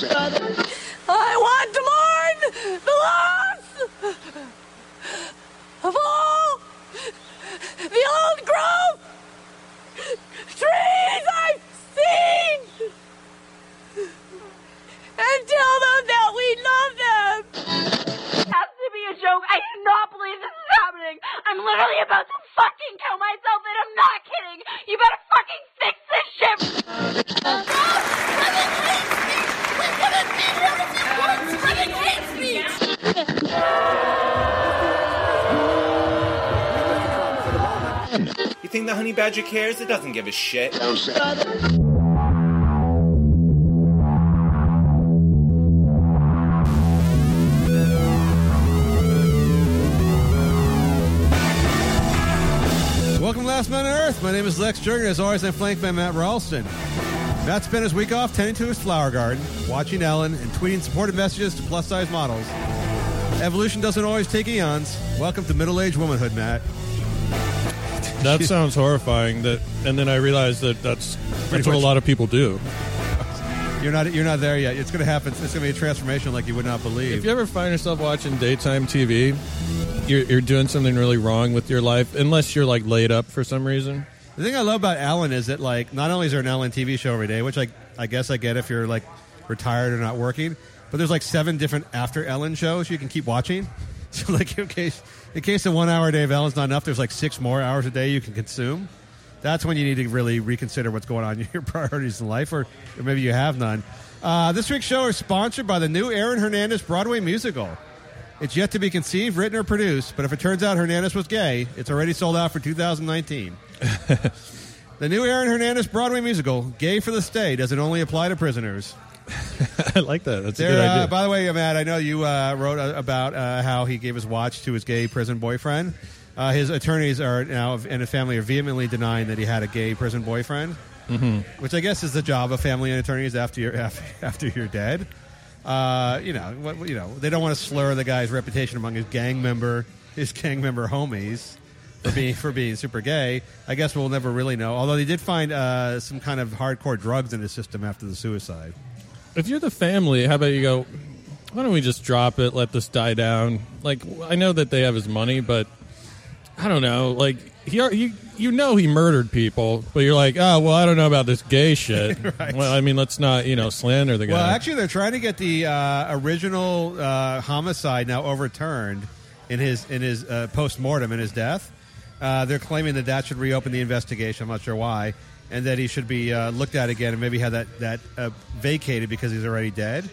I cares? It doesn't give a shit. Welcome Last Man on Earth. My name is Lex Jurgen. As always, I'm flanked by Matt Ralston. Matt spent his week off tending to his flower garden, watching Ellen, and tweeting supportive messages to plus size models. Evolution doesn't always take eons. Welcome to middle aged womanhood, Matt. That sounds horrifying. That, and then I realized that that's that's what a lot of people do. You're not you're not there yet. It's going to happen. It's going to be a transformation like you would not believe. If you ever find yourself watching daytime TV, you're, you're doing something really wrong with your life, unless you're like laid up for some reason. The thing I love about Ellen is that like not only is there an Ellen TV show every day, which I I guess I get if you're like retired or not working, but there's like seven different after Ellen shows you can keep watching. So like in case in case the one hour day of Ellen's not enough, there's like six more hours a day you can consume. That's when you need to really reconsider what's going on in your priorities in life, or, or maybe you have none. Uh, this week's show is sponsored by the new Aaron Hernandez Broadway musical. It's yet to be conceived, written, or produced, but if it turns out Hernandez was gay, it's already sold out for 2019. the new Aaron Hernandez Broadway musical, Gay for the Stay, doesn't only apply to prisoners. I like that. That's a There, good uh, idea. by the way, Matt, I know you uh, wrote uh, about uh, how he gave his watch to his gay prison boyfriend. Uh, his attorneys are now and his family are vehemently denying that he had a gay prison boyfriend, mm-hmm. which I guess is the job of family and attorneys after you're after, after you're dead. Uh, you know, what, you know, they don't want to slur the guy's reputation among his gang member, his gang member homies for being for being super gay. I guess we'll never really know. Although they did find uh, some kind of hardcore drugs in his system after the suicide. If you're the family, how about you go? Why don't we just drop it? Let this die down. Like I know that they have his money, but I don't know. Like he, you, you know, he murdered people, but you're like, oh well, I don't know about this gay shit. Right. Well, I mean, let's not, you know, slander the guy. Well, actually, they're trying to get the uh, original uh, homicide now overturned in his in his uh, post mortem in his death. Uh, they're claiming that that should reopen the investigation. I'm not sure why, and that he should be uh, looked at again and maybe have that that uh, vacated because he's already dead.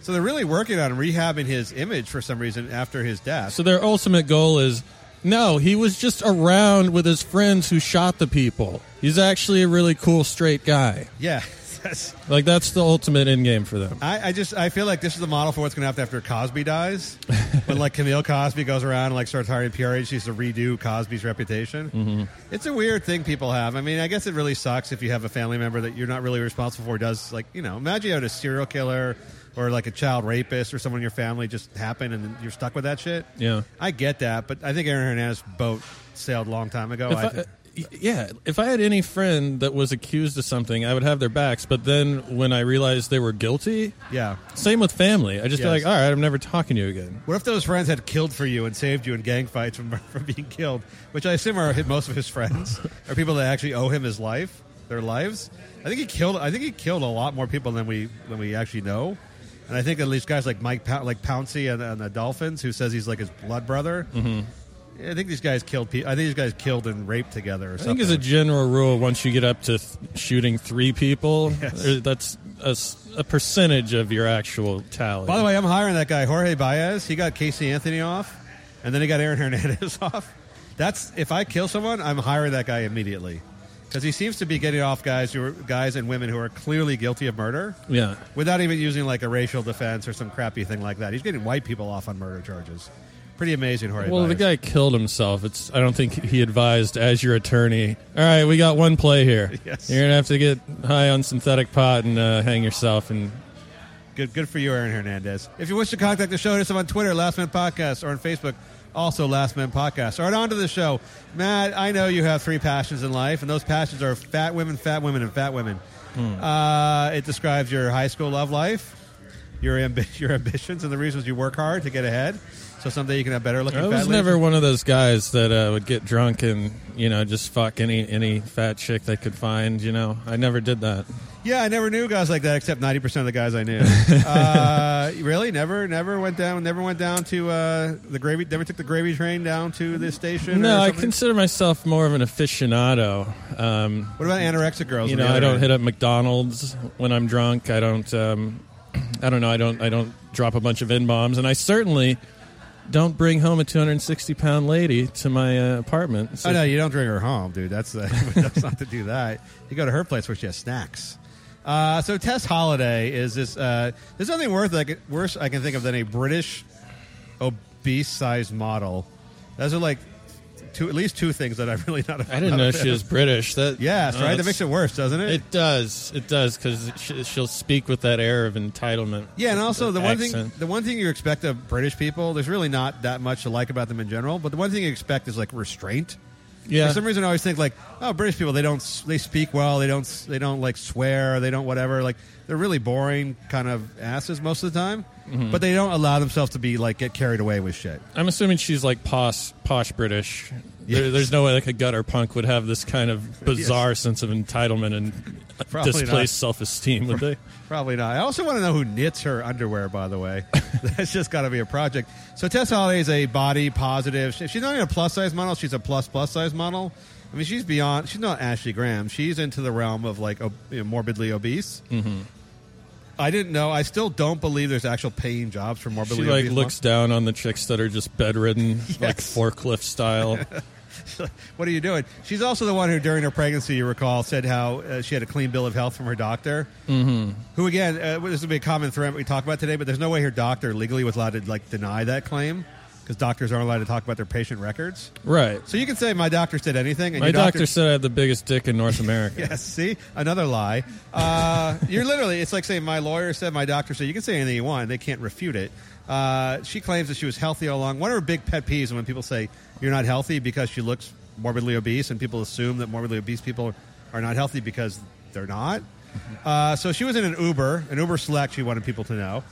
So they're really working on rehabbing his image for some reason after his death. So their ultimate goal is no, he was just around with his friends who shot the people. He's actually a really cool straight guy. yeah, that's, Like that's the ultimate end game for them. I, I just I feel like this is the model for what's going to happen after Cosby dies. when like Camille Cosby goes around and like starts hiring PR agencies to redo Cosby's reputation. Mm-hmm. It's a weird thing people have. I mean, I guess it really sucks if you have a family member that you're not really responsible for. Does like you know, imagine you had a serial killer or like a child rapist or someone in your family just happen and you're stuck with that shit. Yeah. I get that, but I think Aaron Hernandez boat sailed a long time ago. If I I, think- y- yeah, if I had any friend that was accused of something, I would have their backs. But then when I realized they were guilty, yeah. same with family. I just be Yes. like, all right, I'm never talking to you again. What if those friends had killed for you and saved you in gang fights from, from being killed? Which I assume are most of his friends, are people that actually owe him his life, their lives. I think he killed. I think he killed a lot more people than we than we actually know. And I think at least guys like Mike, Pou- like Pouncey and, and the Dolphins, who says he's like his blood brother. Mm-hmm. I think these guys killed. Pe- I think these guys killed and raped together. Or I something. think as a general rule, once you get up to th- shooting three people, Yes. there- that's a, percentage of your actual tally. By the way, I'm hiring that guy Jorge Baez. He got Casey Anthony off, and then he got Aaron Hernandez off. That's if I kill someone, I'm hiring that guy immediately because he seems to be getting off guys who are guys and women who are clearly guilty of murder yeah. without even using like a racial defense or some crappy thing like that. He's getting white people off on murder charges. Pretty amazing, Jorge. Well, the guy killed himself. It's. I don't think he advised as your attorney. All right, we got one play here. Yes. You're gonna have to get high on synthetic pot and uh, hang yourself. And Good, good for you, Aaron Hernandez. If you wish to contact the show, hit us up on Twitter, Last Minute Podcast, or on Facebook, also Last Minute Podcast. All right, on to the show. Matt, I know you have three passions in life, and those passions are fat women, fat women, and fat women. Uh, it describes your high school love life, your ambi- your ambitions and the reasons you work hard to get ahead. So someday you can have better looking. I was never one of those guys that uh, would get drunk and you know just fuck any any fat chick they could find. You know, I never did that. Yeah, I never knew guys like that except ninety percent of the guys I knew. uh, really, never, never went down. Never went down to uh, the gravy. Never took the gravy train down to the station. No, I consider myself more of an aficionado. Um, What about anorexic girls? you know, I don't end? hit up McDonald's when I'm drunk. I don't. Um, I don't know. I don't. I don't drop a bunch of in bombs, and I certainly don't bring home a 260 pound lady to my uh, apartment. So- Oh no, you don't bring her home, dude. That's uh, that's not to do that. You go to her place where she has snacks. Uh, so Tess Holliday is this. Uh, there's nothing worth like worse I can think of than a British obese sized model. Those are like two, at least two things that I'm really not. I didn't know she was British. That Yes, uh, right. That makes it worse, doesn't it? It does. It does because she'll speak with that air of entitlement. yeah, and also the one thing the one thing you expect of British people, there's really not that much to like about them in general. But the one thing you expect is like restraint. Yeah, For some reason, I always think like, oh, British people they don't they speak well, they don't they don't like swear, they don't whatever. Like they're really boring kind of asses most of the time, Mm-hmm. but they don't allow themselves to be like get carried away with shit. I'm assuming she's like posh, posh British. There, there's no way like a gutter punk would have this kind of bizarre sense of entitlement and Probably displaced self-esteem, would they? Probably not. I also want to know who knits her underwear. By the way, that's just got to be a project. So Tess Holliday is a body positive. she- She's not even a plus size model. She's a plus plus size model. I mean, she's beyond. She's not Ashley Graham. She's into the realm of like ob- you know, morbidly obese. Mm-hmm. I didn't know. I still don't believe there's actual paying jobs for morbidly obese. She like obese. looks down on the chicks that are just bedridden, like forklift style. what are you doing? She's also the one who, during her pregnancy, you recall, said how uh, she had a clean bill of health from her doctor. Mm-hmm. Who, again, uh, this would be a common thread we talk about today, but there's no way her doctor legally was allowed to like deny that claim because doctors aren't allowed to talk about their patient records. right. So you can say my doctor said anything, and My your doctor said I had the biggest dick in North America. Yes, see another lie. Uh, you're literally. It's like saying my lawyer said, my doctor said. You can say anything you want; they can't refute it. Uh, she claims that she was healthy all along. One of her big pet peeves is when people say you're not healthy because she looks morbidly obese, and people assume that morbidly obese people are not healthy because they're not. Uh, so she was in an Uber, an Uber Select. She wanted people to know.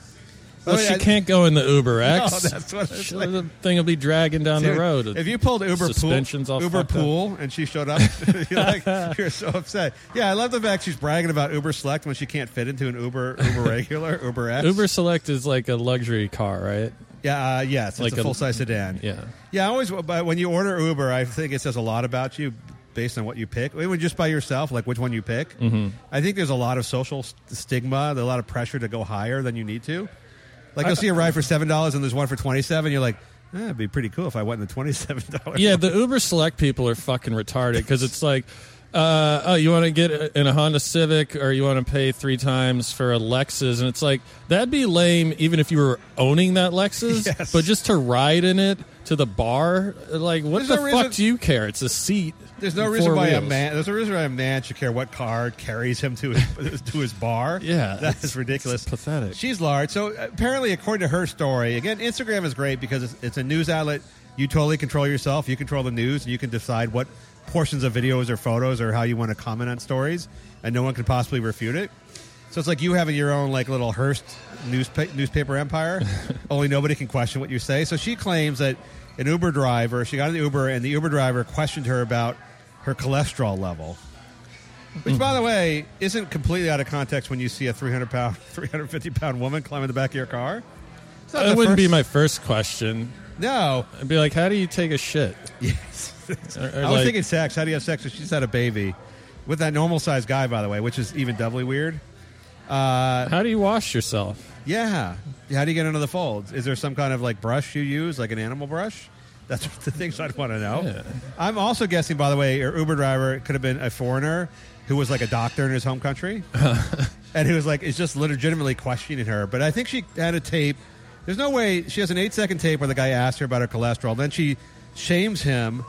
Well, she I- can't go in the Uber X. No, that's what it's She- like. The thing will be dragging down Dude, the road. If you pulled Uber Suspension's pool, all Uber fucked up. pool, and she showed up, you're like you're so upset. Yeah, I love the fact she's bragging about Uber Select when she can't fit into an Uber Uber regular Uber X. Uber Select is like a luxury car, right? yeah, uh, yes, it's like a full size sedan. Yeah. yeah. I always, but when you order Uber, I think it says a lot about you based on what you pick. Even just by yourself, like which one you pick. Mm-hmm. I think there's a lot of social stigma, there's a lot of pressure to go higher than you need to. Like you'll see a ride for seven dollars and there's one for twenty seven. You're like, eh, it'd be pretty cool if I went in the twenty seven dollars. Yeah, the Uber Select people are fucking retarded because it's like, uh, oh, you want to get in a Honda Civic or you want to pay three times for a Lexus, and it's like that'd be lame even if you were owning that Lexus, Yes. but just to ride in it to the bar, like what There's the no fuck reason- do you care? It's a seat. There's no reason why a man. There's a reason why a man should care what car carries him to his to his bar. Yeah, that is ridiculous. pathetic. She's large. So apparently, according to her story, again, Instagram is great because it's, it's a news outlet. You totally control yourself. You control the news. And you can decide what portions of videos or photos or how you want to comment on stories, and no one can possibly refute it. So it's like you having your own like little Hearst newspa- newspaper empire. Only nobody can question what you say. So she claims that an Uber driver, she got in the Uber, and the Uber driver questioned her about her cholesterol level. Which, by the way, isn't completely out of context when you see a 300 pound, 350 pound woman climb in the back of your car. It's not That the wouldn't be first- my first question. No. I'd be like, how do you take a shit? Yes. Or- or I was like- thinking sex. How do you have sex if she's had a baby? With that normal sized guy, by the way, which is even doubly weird. Uh, how do you wash yourself? Yeah. How do you get under the folds? Is there some kind of like brush you use, like an animal brush? That's the things I'd want to know. Yeah. I'm also guessing, by the way, your Uber driver could have been a foreigner who was like a doctor in his home country, and who was like is just legitimately questioning her. But I think she had a tape. There's no way she has an eight second tape where the guy asked her about her cholesterol. Then she shames him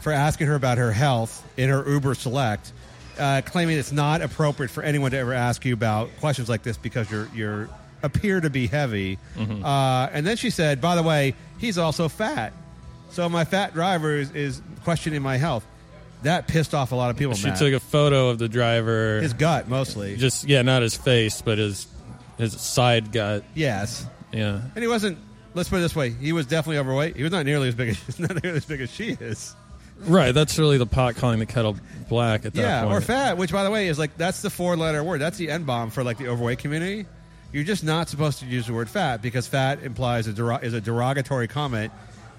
for asking her about her health in her Uber Select, uh, claiming it's not appropriate for anyone to ever ask you about questions like this because you're you're appear to be heavy. Uh, and then she said, "By the way, he's also fat." So my fat driver is, is questioning my health. That pissed off a lot of people. She Matt. took a photo of the driver. his gut mostly. just yeah, not his face, but his his side gut. Yes, Yeah. and he wasn't. Let's put it this way: he was definitely overweight. He was not nearly as big as not nearly as big as she is. Right. That's really the pot calling the kettle black at that Yeah, point. or fat, which by the way is like that's the four letter word. That's the N bomb for like the overweight community. You're just not supposed to use the word fat because fat implies a is a derogatory comment.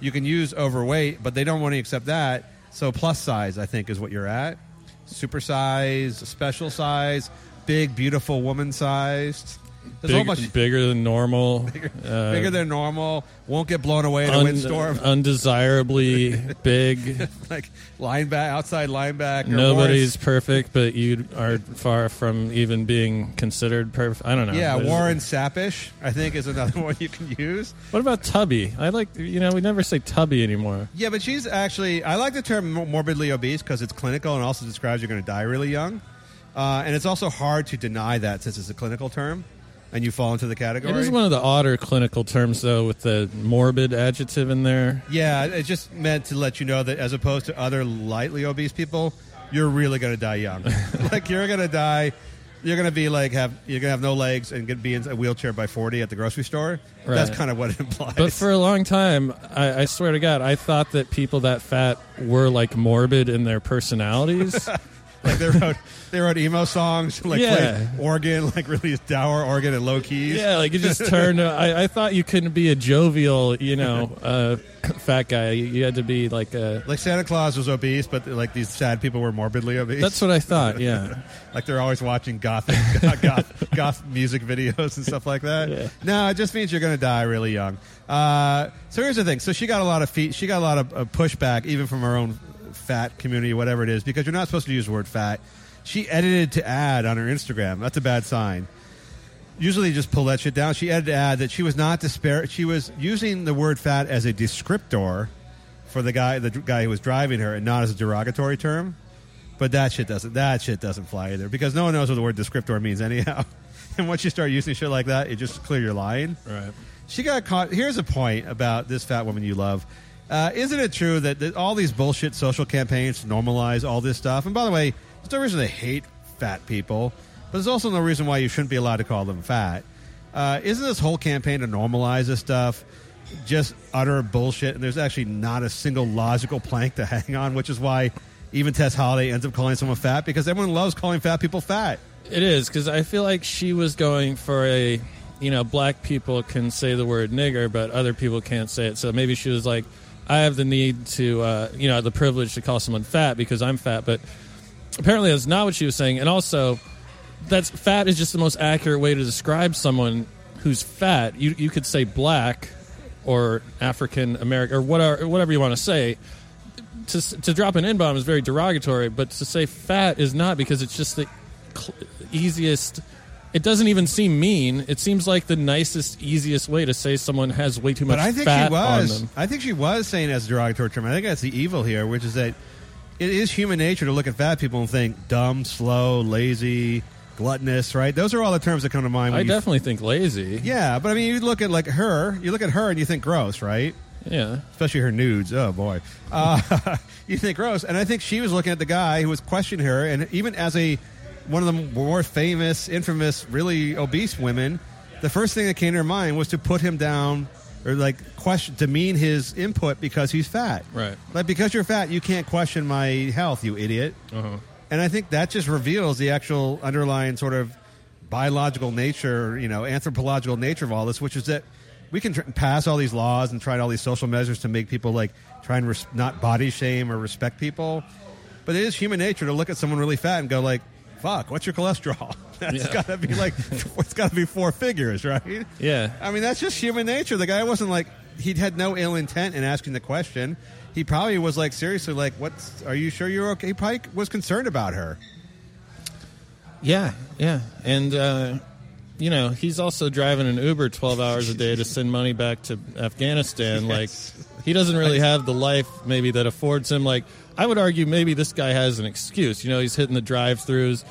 You can use overweight, but they don't want to accept that. So plus size, I think, is what you're at. Super size, special size, big, beautiful woman sized. There's a whole bunch bigger than normal. bigger, uh, bigger than normal. Won't get blown away in a un- windstorm. undesirably big. like linebacker, outside linebacker. Nobody's perfect, but you are far from even being considered perfect. I don't know. Yeah, There's- Warren Sappish, I think, is another one you can use. What about Tubby? I like, you know, we never say Tubby anymore. Yeah, but she's actually. I like the term morbidly obese because it's clinical and also describes you're going to die really young. Uh, and it's also hard to deny that since it's a clinical term and you fall into the category. It is one of the odder clinical terms, though, with the morbid adjective in there. yeah, it's just meant to let you know that as opposed to other lightly obese people, you're really going to die young. like you're going to die. You're going to be like have you're going to have no legs and be in a wheelchair by 40 at the grocery store. That's kind of what it implies. But for a long time, I, I swear to God, I thought that people that fat were like morbid in their personalities. Like they wrote, they wrote emo songs, like Yeah. played organ, like really dour organ and low keys. yeah, like you just turned. I, I thought you couldn't be a jovial, you know, uh, fat guy. You, you had to be like a. Like Santa Claus was obese, but like these sad people were morbidly obese. That's what I thought. Yeah. like they're always watching gothic, goth, goth music videos and stuff like that. Yeah. No, it just means you're going to die really young. Uh, so here's the thing. So she got a lot of feet. She got a lot of uh, pushback, even from her own fat community, whatever it is, because you're not supposed to use the word fat. She edited to add on her Instagram. That's a bad sign. Usually, just pull that shit down. She edited to add that she was not despair. She was using the word fat as a descriptor for the guy, the guy who was driving her, and not as a derogatory term. But that shit doesn't. That shit doesn't fly either because no one knows what the word descriptor means anyhow. And once you start using shit like that, it just clear your line. Right. She got caught. Here's a point about this fat woman you love. Uh, isn't it true that, that all these bullshit social campaigns normalize all this stuff? And by the way, there's no reason to hate fat people, but there's also no reason why you shouldn't be allowed to call them fat. Uh, isn't this whole campaign to normalize this stuff just utter bullshit? And there's actually not a single logical plank to hang on, which is why even Tess Holliday ends up calling someone fat because everyone loves calling fat people fat. It is because I feel like she was going for a, you know, black people can say the word nigger, but other people can't say it. So maybe she was like, I have the need to, uh, you know, the privilege to call someone fat because I'm fat. But apparently that's not what she was saying. And also, that's fat is just the most accurate way to describe someone who's fat. You you could say black or African American or whatever whatever you want to say. To, to drop an N bomb is very derogatory, but to say fat is not because it's just the cl- easiest. It doesn't even seem mean. It seems like the nicest, easiest way to say someone has way too much But I think fat she was. them. I think she was saying it as a derogatory term. I think that's the evil here, which is that it is human nature to look at fat people and think dumb, slow, lazy, gluttonous. Right? Those are all the terms that come to mind. When I you- definitely think lazy. Yeah, but I mean, you look at like her. You look at her and you think gross, right? Yeah. Especially her nudes. Oh boy, uh, you think gross. And I think she was looking at the guy who was questioning her, and even as a one of the more famous, infamous, really obese women, the first thing that came to her mind was to put him down or like question demean his input because he's fat. Right. Like because you're fat, you can't question my health, you idiot. Uh-huh. And I think that just reveals the actual underlying sort of biological nature, you know, anthropological nature of all this, which is that we can tr- pass all these laws and try all these social measures to make people like try and res- not body shame or respect people. But it is human nature to look at someone really fat and go like, "Fuck, what's your cholesterol?" That's Yeah. got to be like, it's got to be four figures, right? Yeah. I mean, that's just human nature. The guy wasn't like he had no ill intent in asking the question. He probably was like seriously like, "What's? Are you sure you're okay?" He probably was concerned about her. Yeah, yeah, and uh, you know he's also driving an Uber twelve hours a day to send money back to Afghanistan. Like he doesn't really have the life maybe that affords him. Like I would argue maybe this guy has an excuse. You know, he's hitting the drive-throughs,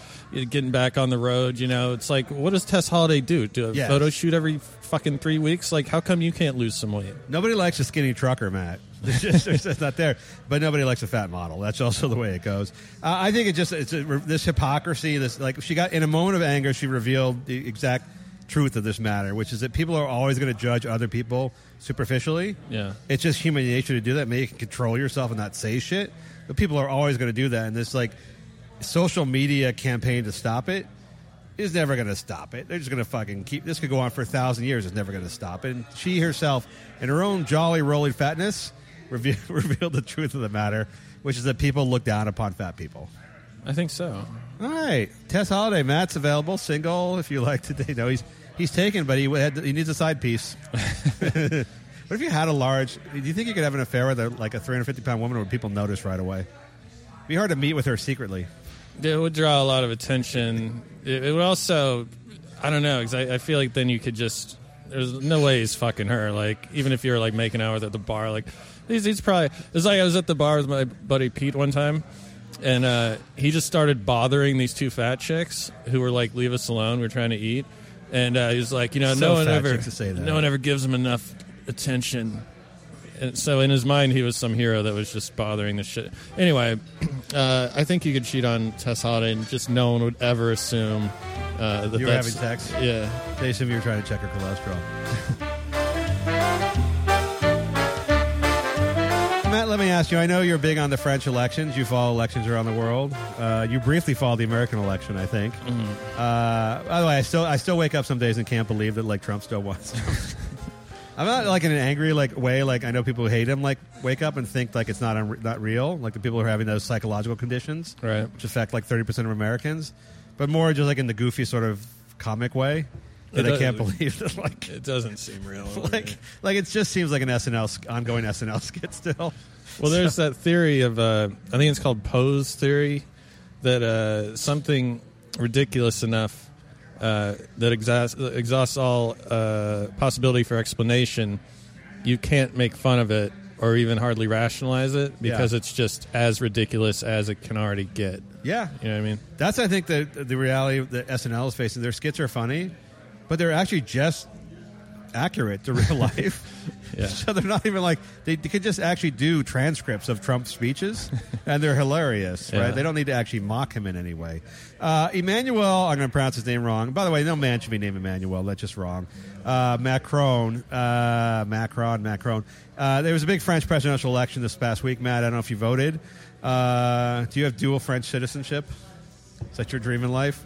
getting back on the road. You know, it's like what does Tess Holliday do? Do a Yes. photo shoot every fucking three weeks? Like how come you can't lose some weight? Nobody likes a skinny trucker, Matt. It's just, not there. But nobody likes a fat model. That's also the way it goes. Uh, I think it just it's a, this hypocrisy. This like she got in a moment of anger, she revealed the exact truth of this matter, which is that people are always going to judge other people superficially. Yeah. It's just human nature to do that. Maybe you can control yourself and not say shit, but people are always going to do that. And this like social media campaign to stop it is never going to stop it. They're just going to fucking keep. This could go on for a thousand years. It's never going to stop it. And she herself, in her own jolly rolling fatness, revealed, revealed the truth of the matter, which is that people look down upon fat people. I think so. All right, Tess Holliday, Matt's available, single. If you like to date, no, he's he's taken, but he had, he needs a side piece. what if you had a large? Do you think you could have an affair with a, like a 350 pound woman, where people notice right away? It'd be hard to meet with her secretly. It would draw a lot of attention. It, it would also, I don't know, because I, I feel like then you could just. There's no way he's fucking her. Like even if you're like making out with her at the bar, like he's, he's probably. It's like I was at the bar with my buddy Pete one time, and uh, he just started bothering these two fat chicks who were like, "Leave us alone. We're trying to eat." And uh, he was like, "You know, So no one ever, to say that. no one ever gives him enough attention." And so in his mind, he was some hero that was just bothering the shit. Anyway, uh, I think you could cheat on Tess Holliday, and just no one would ever assume uh, that You were that's having sex. Yeah, They assume you were trying to check her cholesterol. Matt, let me ask you. I know you're big on the French elections. You follow elections around the world. Uh, you briefly followed the American election, I think. Uh, by the way, I still I still wake up some days and can't believe that like Trump still wants. I'm not like in an angry like way. Like I know people who hate him. Like wake up and think like it's not unre- not real. Like the people who are having those psychological conditions, Right. Which affect like 30 percent of Americans, but more just like in the goofy sort of comic way. That I can't believe that like it doesn't seem real. like like it just seems like an SNL ongoing SNL skit still. Well, there's that theory of uh, I think it's called Poe's theory that uh, something ridiculous enough uh, that exhausts, exhausts all uh, possibility for explanation, you can't make fun of it or even hardly rationalize it because Yeah. it's just as ridiculous as it can already get. Yeah, You know what I mean? That's I think the the reality that SNL is facing. Their skits are funny, but they're actually just accurate to real life. Yeah. So they're not even like they, they could just actually do transcripts of Trump's speeches, and they're hilarious, Yeah. right? They don't need to actually mock him in any way. Uh, Emmanuel, I'm going to pronounce his name wrong. By the way, no man should be named Emmanuel. That's just wrong. Uh, Macron, uh, Macron, Macron. Uh, there was a big French presidential election this past week. Matt, I don't know if you voted. Uh, do you have dual French citizenship? Is that your dream in life?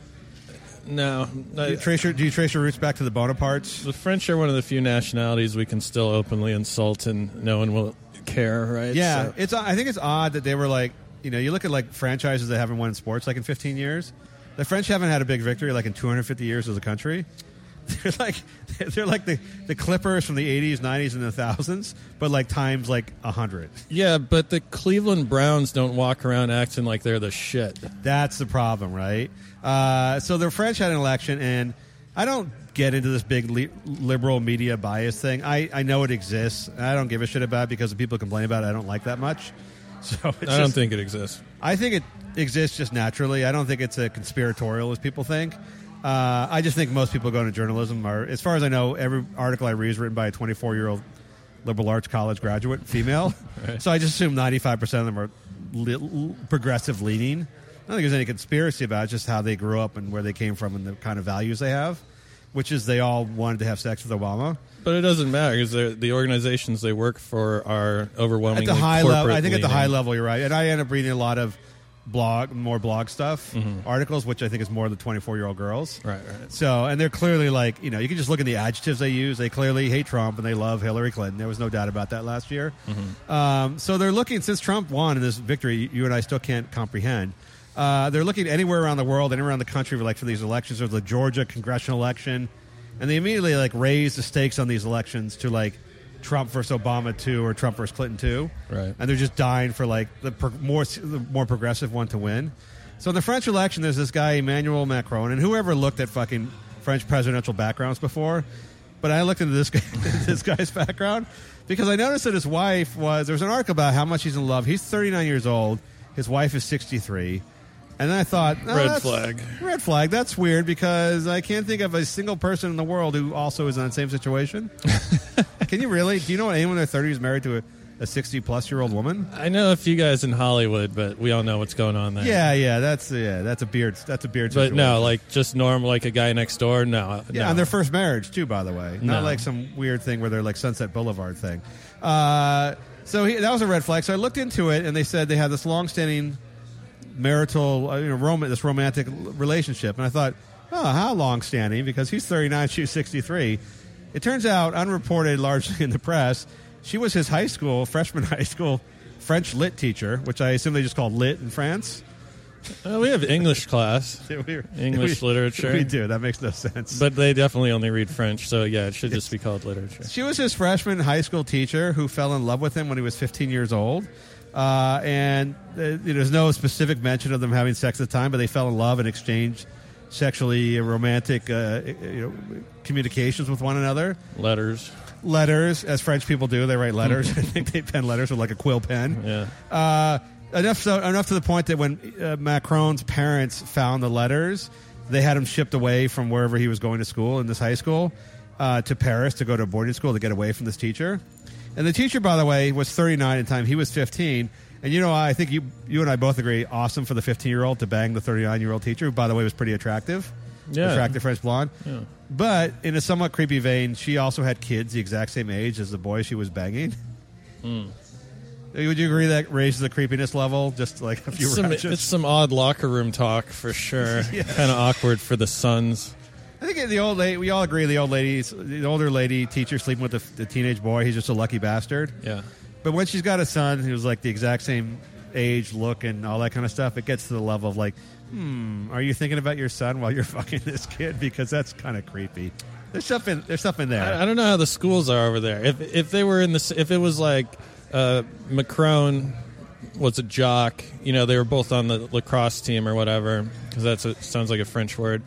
No, Do you trace your, do you trace your roots back to the Bonapartes? the French are one of the few nationalities we can still openly insult and no one will care, right? Yeah, So- it's. I think it's odd that they were like, you know, you look at like franchises that haven't won in sports like in 15 years. The French haven't had a big victory like in 250 years as a country. They're like they're like the, the Clippers from the 80s, 90s, and the thousands, but like times like hundred. Yeah, but the Cleveland Browns don't walk around acting like they're the shit. That's the problem, right? Uh, so the French had an election, and I don't get into this big li- liberal media bias thing. I, I know it exists. I don't give a shit about it because the people complain about it. I don't like that much. So it's I don't just- think it exists. I think it exists just naturally. I don't think it's a conspiratorial as people think. Uh, I just think most people go into journalism are, as far as I know, every article I read is written by a 24 year old liberal arts college graduate, female. Right. So I just assume 95% of them are li- progressive leaning. I don't think there's any conspiracy about it, just how they grew up and where they came from and the kind of values they have, which is they all wanted to have sex with Obama. But it doesn't matter because the organizations they work for are At overwhelmingly the high level, I think at the high level, you're right. And I end up reading a lot of blog, more blog stuff, Mm-hmm. articles, which I think is more the 24 year old girls. Right, right. So, and they're clearly like, you know, you can just look at the adjectives they use. They clearly hate Trump and they love Hillary Clinton. There was no doubt about that last year. Mm-hmm. Um, so they're looking, since Trump won in this victory, you and I still can't comprehend. Uh, they're looking anywhere around the world, anywhere around the country, for like for these elections. There's the Georgia congressional election, and they immediately like raise the stakes on these elections to like Trump versus Obama two or Trump versus Clinton two, Right. And they're just dying for like the pro- more the more progressive one to win. So in the French election, there's this guy Emmanuel Macron, and whoever looked at fucking French presidential backgrounds before, but I looked into this guy, this guy's background because I noticed that his wife was. There was an article about how much he's in love. He's 39 years old. His wife is 63. And I thought, oh, Red flag. Red flag. That's weird because I can't think of a single person in the world who also is in that same situation. Can you really? Do you know anyone in their 30s married to a a sixty plus year old woman. I know a few guys in Hollywood, but we all know what's going on there. Yeah, yeah, that's yeah, that's a beard. That's a beard. But no, like just normal, like a guy next door. No, Yeah, no. on their first marriage too, by the way. Not No. like some weird thing where they're like Sunset Boulevard thing. Uh, so he, that was a red flag. So I looked into it, and they said they had this long-standing marital, uh, you know, rom- this romantic relationship. And I thought, oh, how long-standing? Because he's 39, she's 63. It turns out, unreported largely in the press, she was his high school, freshman high school French lit teacher, which I assume they just call lit in France. Uh, we have English class, We- English we- literature. We do. That makes no sense. but they definitely only read French. So yeah, it should just be called literature. She was his freshman high school teacher who fell in love with him when he was 15 years old. Uh, and uh, there's no specific mention of them having sex at the time, but they fell in love and exchanged sexually romantic uh, you know, communications with one another. Letters. Letters, as French people do, they write letters. I think they pen letters with like a quill pen. Yeah. Uh, enough so enough to the point that when uh, Macron's parents found the letters, they had him shipped away from wherever he was going to school in this high school uh, to Paris to go to a boarding school to get away from this teacher. And the teacher, by the way, was 39 at the time. He was 15. And you know, I think you you and I both agree, awesome for the 15 year old to bang the 39 year old teacher, who, by the way, was pretty attractive. Yeah. Attractive French blonde. Yeah. But in a somewhat creepy vein, she also had kids the exact same age as the boy she was banging. Hmm. Would you agree that raises the creepiness level just like a few Some, ratchets? it's some odd locker room talk for sure. Kind of awkward for the sons. I think the old lady, we all agree the old lady, the older lady teacher sleeping with the, the teenage boy, he's just a lucky bastard. Yeah. But when she's got a son who's like the exact same age, look, and all that kind of stuff, it gets to the level of like, hmm, are you thinking about your son while you're fucking this kid? Because that's kind of creepy. There's stuff in there's stuff in there. I, I don't know how the schools are over there. If if they were in the if it was like uh, Macron was a jock, you know, they were both on the lacrosse team or whatever, because that sounds like a French word.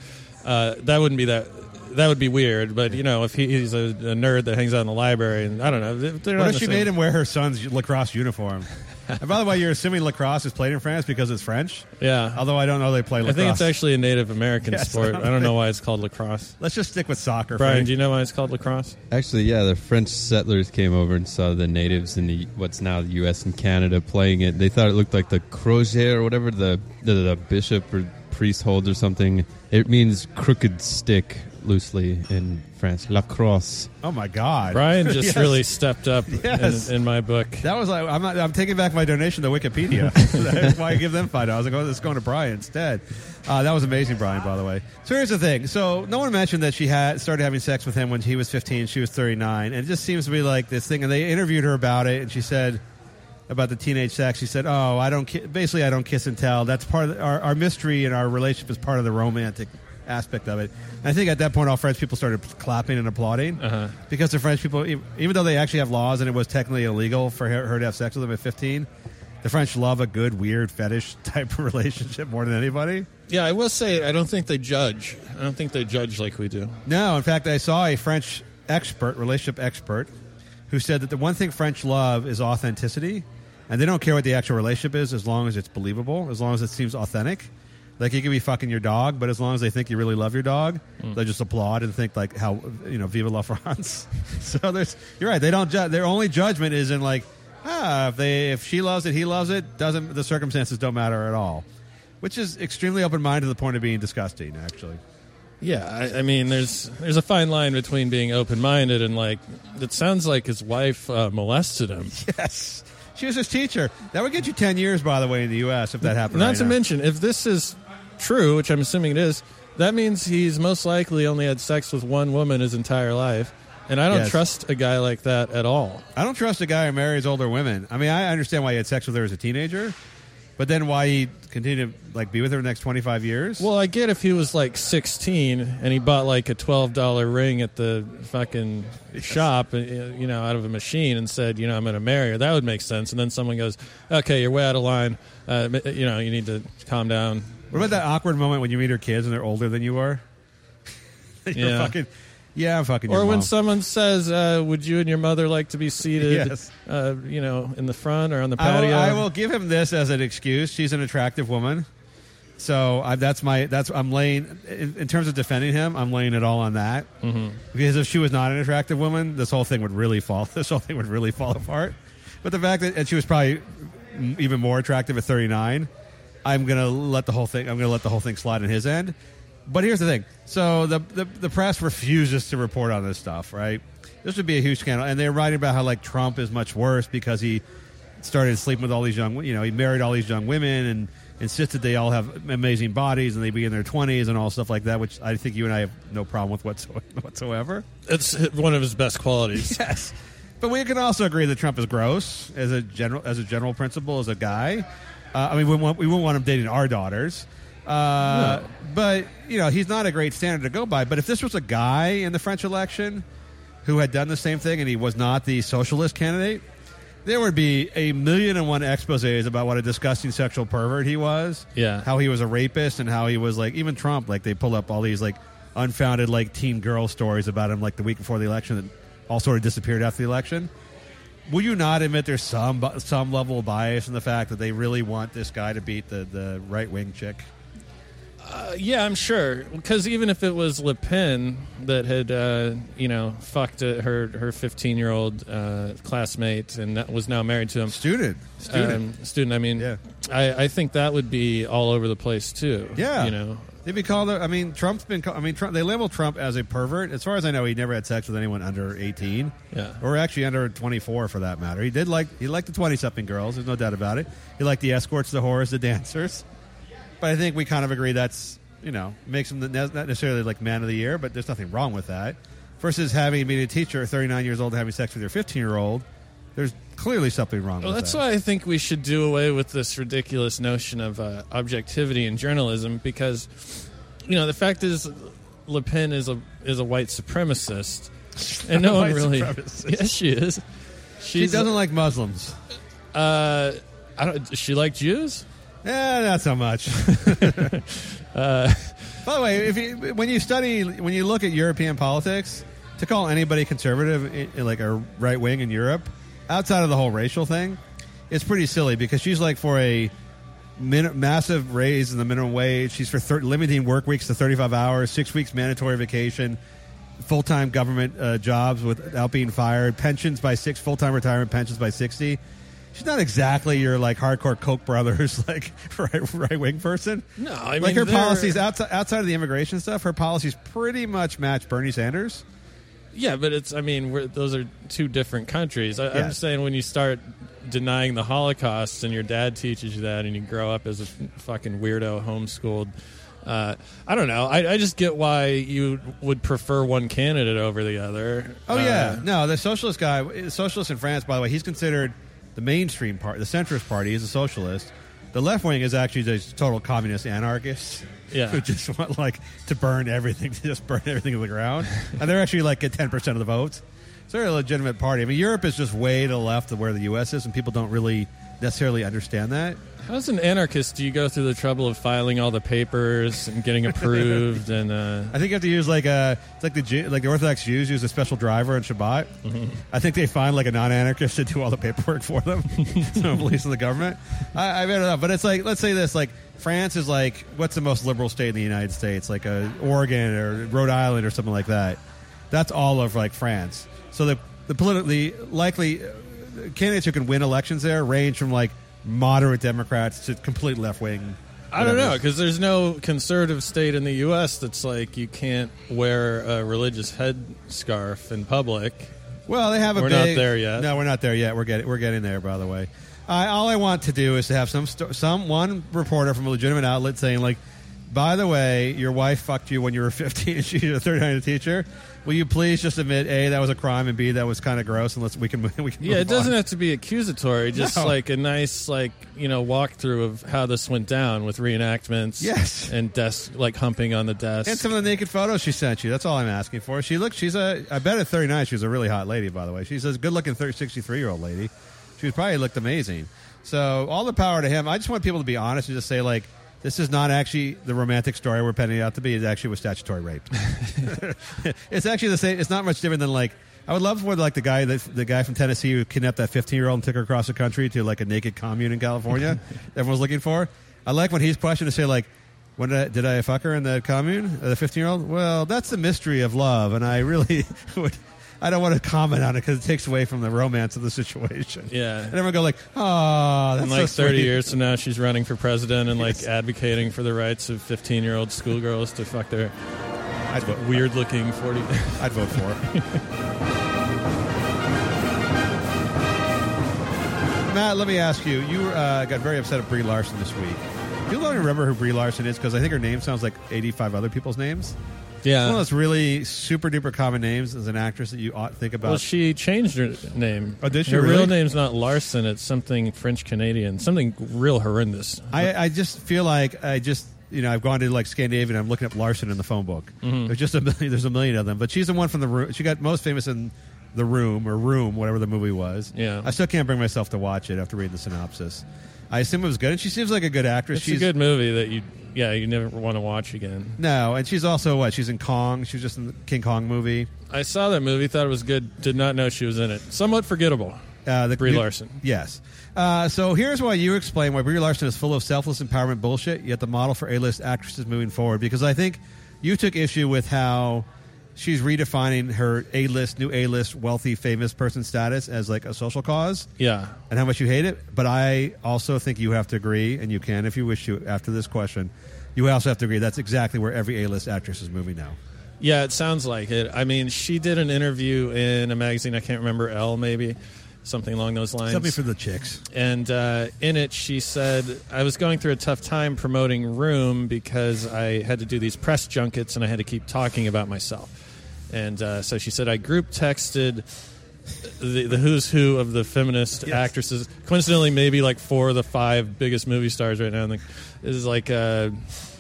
Uh, that wouldn't be that. That would be weird, but you know, if he, he's a, a nerd that hangs out in the library, and I don't know, they- they're not What in if the she same- made him wear her son's lacrosse uniform? and by the way, you're assuming lacrosse is played in France because it's French. Yeah, Although I don't know they play lacrosse. I lacrosse. think it's actually a Native American Yes, sport. I I don't know why it's called lacrosse. Let's just stick with soccer. Brian, Frank. do you know why it's called lacrosse? Actually, yeah, the French settlers came over and saw the natives in the what's now the U.S. and Canada playing it. They thought it looked like the crozier or whatever the the, the bishop or priest holds or something. It means crooked stick loosely in France. La crosse. oh my God, Brian just Yes. really stepped up Yes. in, in my book. That was like I'm, not, I'm taking back my donation to Wikipedia. That's why I give them five dollars. I go, it's going to Brian instead. Uh, that was amazing, Brian. By the way. So here's the thing. So no one mentioned that she had started having sex with him when he was 15. She was 39, and it just seems to be like this thing. And they interviewed her about it, and she said about the teenage sex. She said, "Oh, I don't. Ki- basically, I don't kiss and tell. That's part of the, our, our mystery and our relationship is part of the romantic." aspect of it. And I think at that point, all French people started clapping and applauding Uh-huh. because the French people, e- even though they actually have laws and it was technically illegal for her, her to have sex with them at 15, the French love a good, weird fetish type of relationship more than anybody. Yeah, I will say I don't think they judge. I don't think they judge like we do. No, in fact, I saw a French expert, relationship expert, who said that the one thing French love is authenticity, and they don't care what the actual relationship is as long as it's believable, as long as it seems authentic. Like you could be fucking your dog, but as long as they think you really love your dog, they just applaud and think like how you know "Viva la France." so there's, you're right. They don't judge. Their only judgment is in like, ah, if they if she loves it, he loves it. Doesn't the circumstances don't matter at all, which is extremely open minded to the point of being disgusting. Actually, Yeah, I, I mean, there's there's a fine line between being open minded and like it sounds like his wife uh, molested him. Yes. She was his teacher. That would get you 10 years, by the way, in the U.S. if that happened. Not right to now. mention, if this is true, which I'm assuming it is, that means he's most likely only had sex with one woman his entire life. And I don't Yes. trust a guy like that at all. I don't trust a guy who marries older women. I mean, I understand why he had sex with her as a teenager, but then why he continued to like be with her the next 25 years? Well, I get if he was like 16 and he bought like a $12 ring at the fucking shop, uh, you know, out of a machine and said, you know, I'm going to marry her. That would make sense. And then someone goes, okay, you're way out of line. Uh, you know, you need to calm down. what about that awkward moment when you meet her kids and they're older than you are? You're Yeah. fucking, yeah, I'm fucking Or your when mom. someone says, uh, "Would you and your mother like to be seated, Yes. uh, you know, in the front or on the I will, patio?" I will give him this as an excuse. She's an attractive woman. So I, that's my that's I'm laying in, in terms of defending him. I'm laying it all on that Mm-hmm. because if she was not an attractive woman, this whole thing would really fall. This whole thing would really fall apart. but the fact that and she was probably even more attractive at 39, I'm gonna let the whole thing. I'm gonna let the whole thing slide on his end. But here's the thing: so the, the the press refuses to report on this stuff, right? This would be a huge scandal, and they're writing about how like Trump is much worse because he started sleeping with all these young, you know, he married all these young women and insisted they all have amazing bodies and they be in their 20s and all stuff like that, which I think you and I have no problem with whatsoever. It's one of his best qualities. Yes, but we can also agree that Trump is gross as a general as a general principle as a guy. Uh, I mean, we, want, we wouldn't want him dating our daughters. Uh, But you know, he's not a great standard to go by. But if this was a guy in the French election who had done the same thing and he was not the socialist candidate, there would be a million and one exposés about what a disgusting sexual pervert he was. Yeah. how he was a rapist and how he was like even Trump. Like they pull up all these like unfounded like teen girl stories about him like the week before the election that all sort of disappeared after the election. Will you not admit there's some some level of bias in the fact that they really want this guy to beat the, the right wing chick? Uh, yeah, I'm sure. Because even if it was Le Pen that had, uh, you know, fucked uh, her her 15 year old uh, classmate and that was now married to him, Student, student. um, student. I mean, Yeah. I, I think that would be all over the place too. Yeah, you know, they'd be called. I mean, Trump's been. I mean, Trump, they label Trump as a pervert. As far as I know, he never had sex with anyone under eighteen. Yeah. or actually under twenty four for that matter. He did like he liked the twenty something girls. There's no doubt about it. He liked the escorts, the whores, the dancers. But I think we kind of agree that's you know makes him the, not necessarily like man of the year, but there's nothing wrong with that. Versus having being a teacher, 39 years old, having sex with your 15 year old, there's clearly something wrong with that. Well, that's that. why I think we should do away with this ridiculous notion of uh, objectivity in journalism because, you know, the fact is, Le Pen is a is a white supremacist, and no one really. supremacist. Yes, she is. she doesn't like Muslims. Uh, I don't. Does she like Jews? Eh, not so much. Uh, By the way, if you, when you study, when you look at European politics, to call anybody conservative, like a right wing in Europe, outside of the whole racial thing, it's pretty silly because she's like for a min- massive raise in the minimum wage. She's for thir- limiting work weeks to 35 hours, six weeks mandatory vacation, full time government uh, jobs without being fired, pensions by six, full time retirement pensions by 60. She's not exactly your like hardcore Koch brothers like right right wing person. No, I like her they're- policies outside outside of the immigration stuff. Her policies pretty much match Bernie Sanders. yeah, but it's. I mean, we're, those are two different countries. I, I'm Yeah. just saying when you start denying the Holocaust and your dad teaches you that, and you grow up as a fucking weirdo, homeschooled. Uh, I don't know. I, I just get why you would prefer one candidate over the other. Oh Uh, yeah, no, the socialist guy, socialist in France, by the way, he's considered the mainstream part, the centrist party is a socialist. The left wing is actually just total communist anarchists. Yeah. who just want like to burn everything, to just burn everything to the ground, and they're actually like get ten percent of the votes. So they're a legitimate party. I mean, Europe is just way to the left of where the U.S. is, and people don't really necessarily understand that. As an anarchist do you go through the trouble of filing all the papers and getting approved and uh, I think you have to use like a it's like the like the Orthodox Jews use a special driver on Shabbat. I think they find like a non-anarchist to do all the paperwork for them. so police and the government. I, I don't know, but it's like let's say this like France is like what's the most liberal state in the United States? Like a Oregon or Rhode Island or something like that. That's all of like France. So the the politically likely uh, candidates who can win elections there range from like moderate Democrats to complete left wing. I don't know because there's no conservative state in the U.S. that's like you can't wear a religious headscarf in public. Well, they have a We're not there yet. No, we're not there yet. We're getting we're getting there. By the way, I, all I want to do is to have some some one reporter from a legitimate outlet saying like, by the way, your wife fucked you when you were 15 and she's a 39 teacher. Will you please just admit a that was a crime and b that was kind of gross and let's we can we can Yeah, it doesn't on. have to be accusatory. Just No. like a nice, like you know, walkthrough of how this went down with reenactments. Yes. and desk like humping on the desk. And some of the naked photos she sent you. That's all I'm asking for. She looks. She's a. I bet at 39 she was a really hot lady. By the way, she's a good looking 63 year old lady. She probably looked amazing. So all the power to him. I just want people to be honest and just say like, this is not actually the romantic story we're penning it out to be. It actually was statutory rape. it's actually the same. It's not much different than like. I would love for like the guy that the guy from Tennessee who kidnapped that 15 year old and took her across the country to like a naked commune in California. everyone's looking for. I like when he's questioned to say like, when did I, did I fuck her in the commune? Uh, The 15 year old? Well, that's the mystery of love, and I really would. I don't want to comment on it because it takes away from the romance of the situation. Yeah. and everyone go like, "Oh, that's in like so 30 sweet." years from now, she's running for president and like advocating for the rights of 15 year old schoolgirls to fuck their I'd vote, weird looking 40. I'd vote for it. Matt, let me ask you. You uh, got very upset at Brie Larson this week. You don't remember who Brie Larson is? Because I think her name sounds like 85 other people's names. One of those really super duper common names as an actress that you ought to think about. Well, she changed her name. Oh, did she Her really? real name's not Larson. It's something French Canadian. Something real horrendous. I, I just feel like I just you know I've gone to like Scandinavia and I'm looking up Larson in the phone book. Mm-hmm. There's just a million, there's a million of them, but she's the one from the room. She got most famous in the room or room, whatever the movie was. Yeah. I still can't bring myself to watch it after reading the synopsis. I assume it was good, and she seems like a good actress. It's she's a good movie that you, yeah, you never want to watch again. no, and she's also what? She's in Kong. She was just in the King Kong movie. I saw that movie, thought it was good, did not know she was in it. Somewhat forgettable. Uh, the Brie Larson. Yes. Uh, so here's why you explain why Brie Larson is full of selfless empowerment bullshit, yet the model for A-list actresses moving forward. Because I think you took issue with how she's redefining her A-list, new A-list, wealthy, famous person status as like a social cause, Yeah. and how much you hate it. But I also think you have to agree, and you can if you wish to after this question. You also have to agree that's exactly where every A-list actress is moving now. Yeah, it sounds like it. I mean, she did an interview in a magazine, I can't remember, Elle maybe, something along those lines. Something for the chicks. and uh, in it she said i was going through a tough time promoting room because i had to do these press junkets and i had to keep talking about myself and uh, so she said i group texted the, the who's who of the feminist Yes. actresses coincidentally maybe like four of the five biggest movie stars right now Like, this is like uh,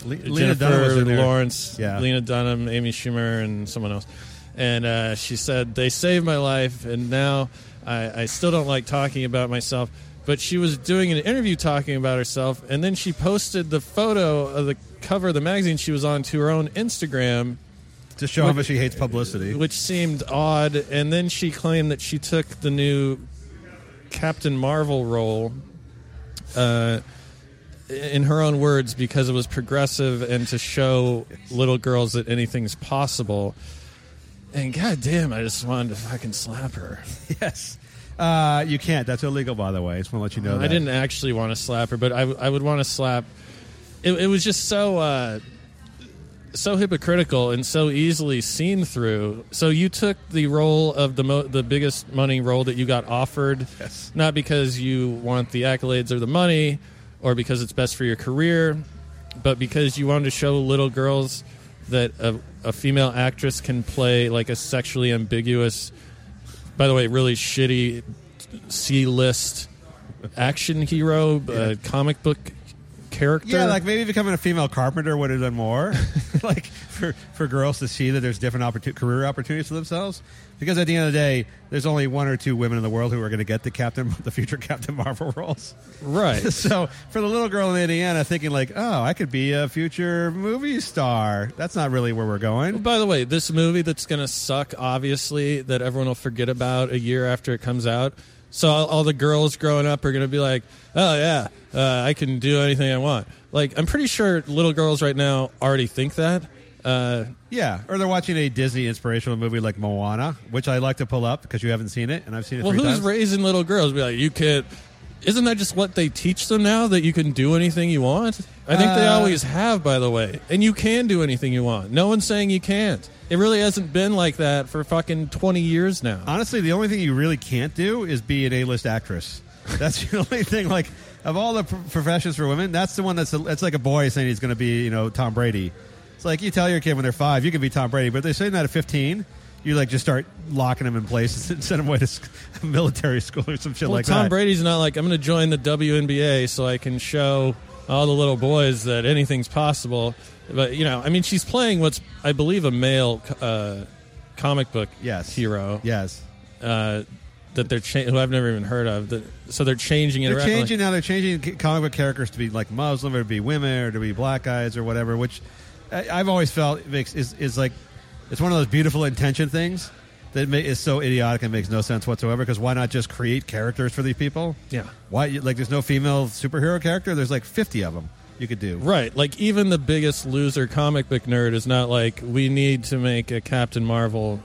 Le- Lena Jennifer. Lawrence, Yeah. Lena Dunham, Amy Schumer, and someone else. And uh, she said they saved my life, and now I, I still don't like talking about myself. But she was doing an interview talking about herself, and then she posted the photo of the cover of the magazine she was on to her own Instagram, To show how much she hates publicity. which seemed odd. And then she claimed that she took the new Captain Marvel role. Uh, in her own words, because it was progressive and to show little girls that anything's possible. And goddamn, I just wanted to fucking slap her. Yes. Uh, you can't. That's illegal, by the way. I just want to let you know that. I didn't actually want to slap her, but I, I would want to slap. It, it was just so uh, so hypocritical and so easily seen through. So you took the role of the mo- the biggest money role that you got offered, Yes. not because you want the accolades or the money, or because it's best for your career, but because you wanted to show little girls that a, a female actress can play like a sexually ambiguous. By the way, really shitty C list action hero, uh, comic book character. Yeah, like maybe becoming a female carpenter would have done more, like for for girls to see that there's different opportu- career opportunities for themselves. Because at the end of the day, there's only one or two women in the world who are going to get the Captain, the future Captain Marvel roles. right. So for the little girl in Indiana, thinking like, oh, I could be a future movie star. That's not really where we're going. By the way, this movie that's going to suck, obviously, that everyone will forget about a year after it comes out. So all, all the girls growing up are going to be like, "Oh yeah, uh, I can do anything I want." Like I'm pretty sure little girls right now already think that. Uh, Yeah, or they're watching a Disney inspirational movie like Moana, which I like to pull up because you haven't seen it, and I've seen it well, three who's times. raising little girls? Be like, you can't. Isn't that just what they teach them now? That you can do anything you want. I think they Uh, always have, by the way. And you can do anything you want. No one's saying you can't. It really hasn't been like that for fucking twenty years now. Honestly, the only thing you really can't do is be an A-list actress. That's the only thing. Like of all the pro- professions for women, that's the one that's a, it's like a boy saying he's going to be, you know, Tom Brady. It's like you tell your kid when they're five, you can be Tom Brady, but if they're saying that at fifteen, you like just start locking them in place and send them away to sc- military school or some shit Well, like Tom that. Tom Brady's not like I'm going to join the WNBA so I can show all the little boys that anything's possible. But you know, I mean, she's playing what's I believe a male uh, comic book Yes. hero Yes, uh, that they're cha- who I've never even heard of. That, so they're changing it. they're around, changing like- now. They're changing comic book characters to be like Muslim or to be women or to be black guys or whatever. Which I, I've always felt is is like it's one of those beautiful intention things that is so idiotic and makes no sense whatsoever. Because why not just create characters for these people? Yeah. Why like there's no female superhero character? There's like 50 of them you could do. Right, like even the biggest loser comic book nerd is not like we need to make a Captain Marvel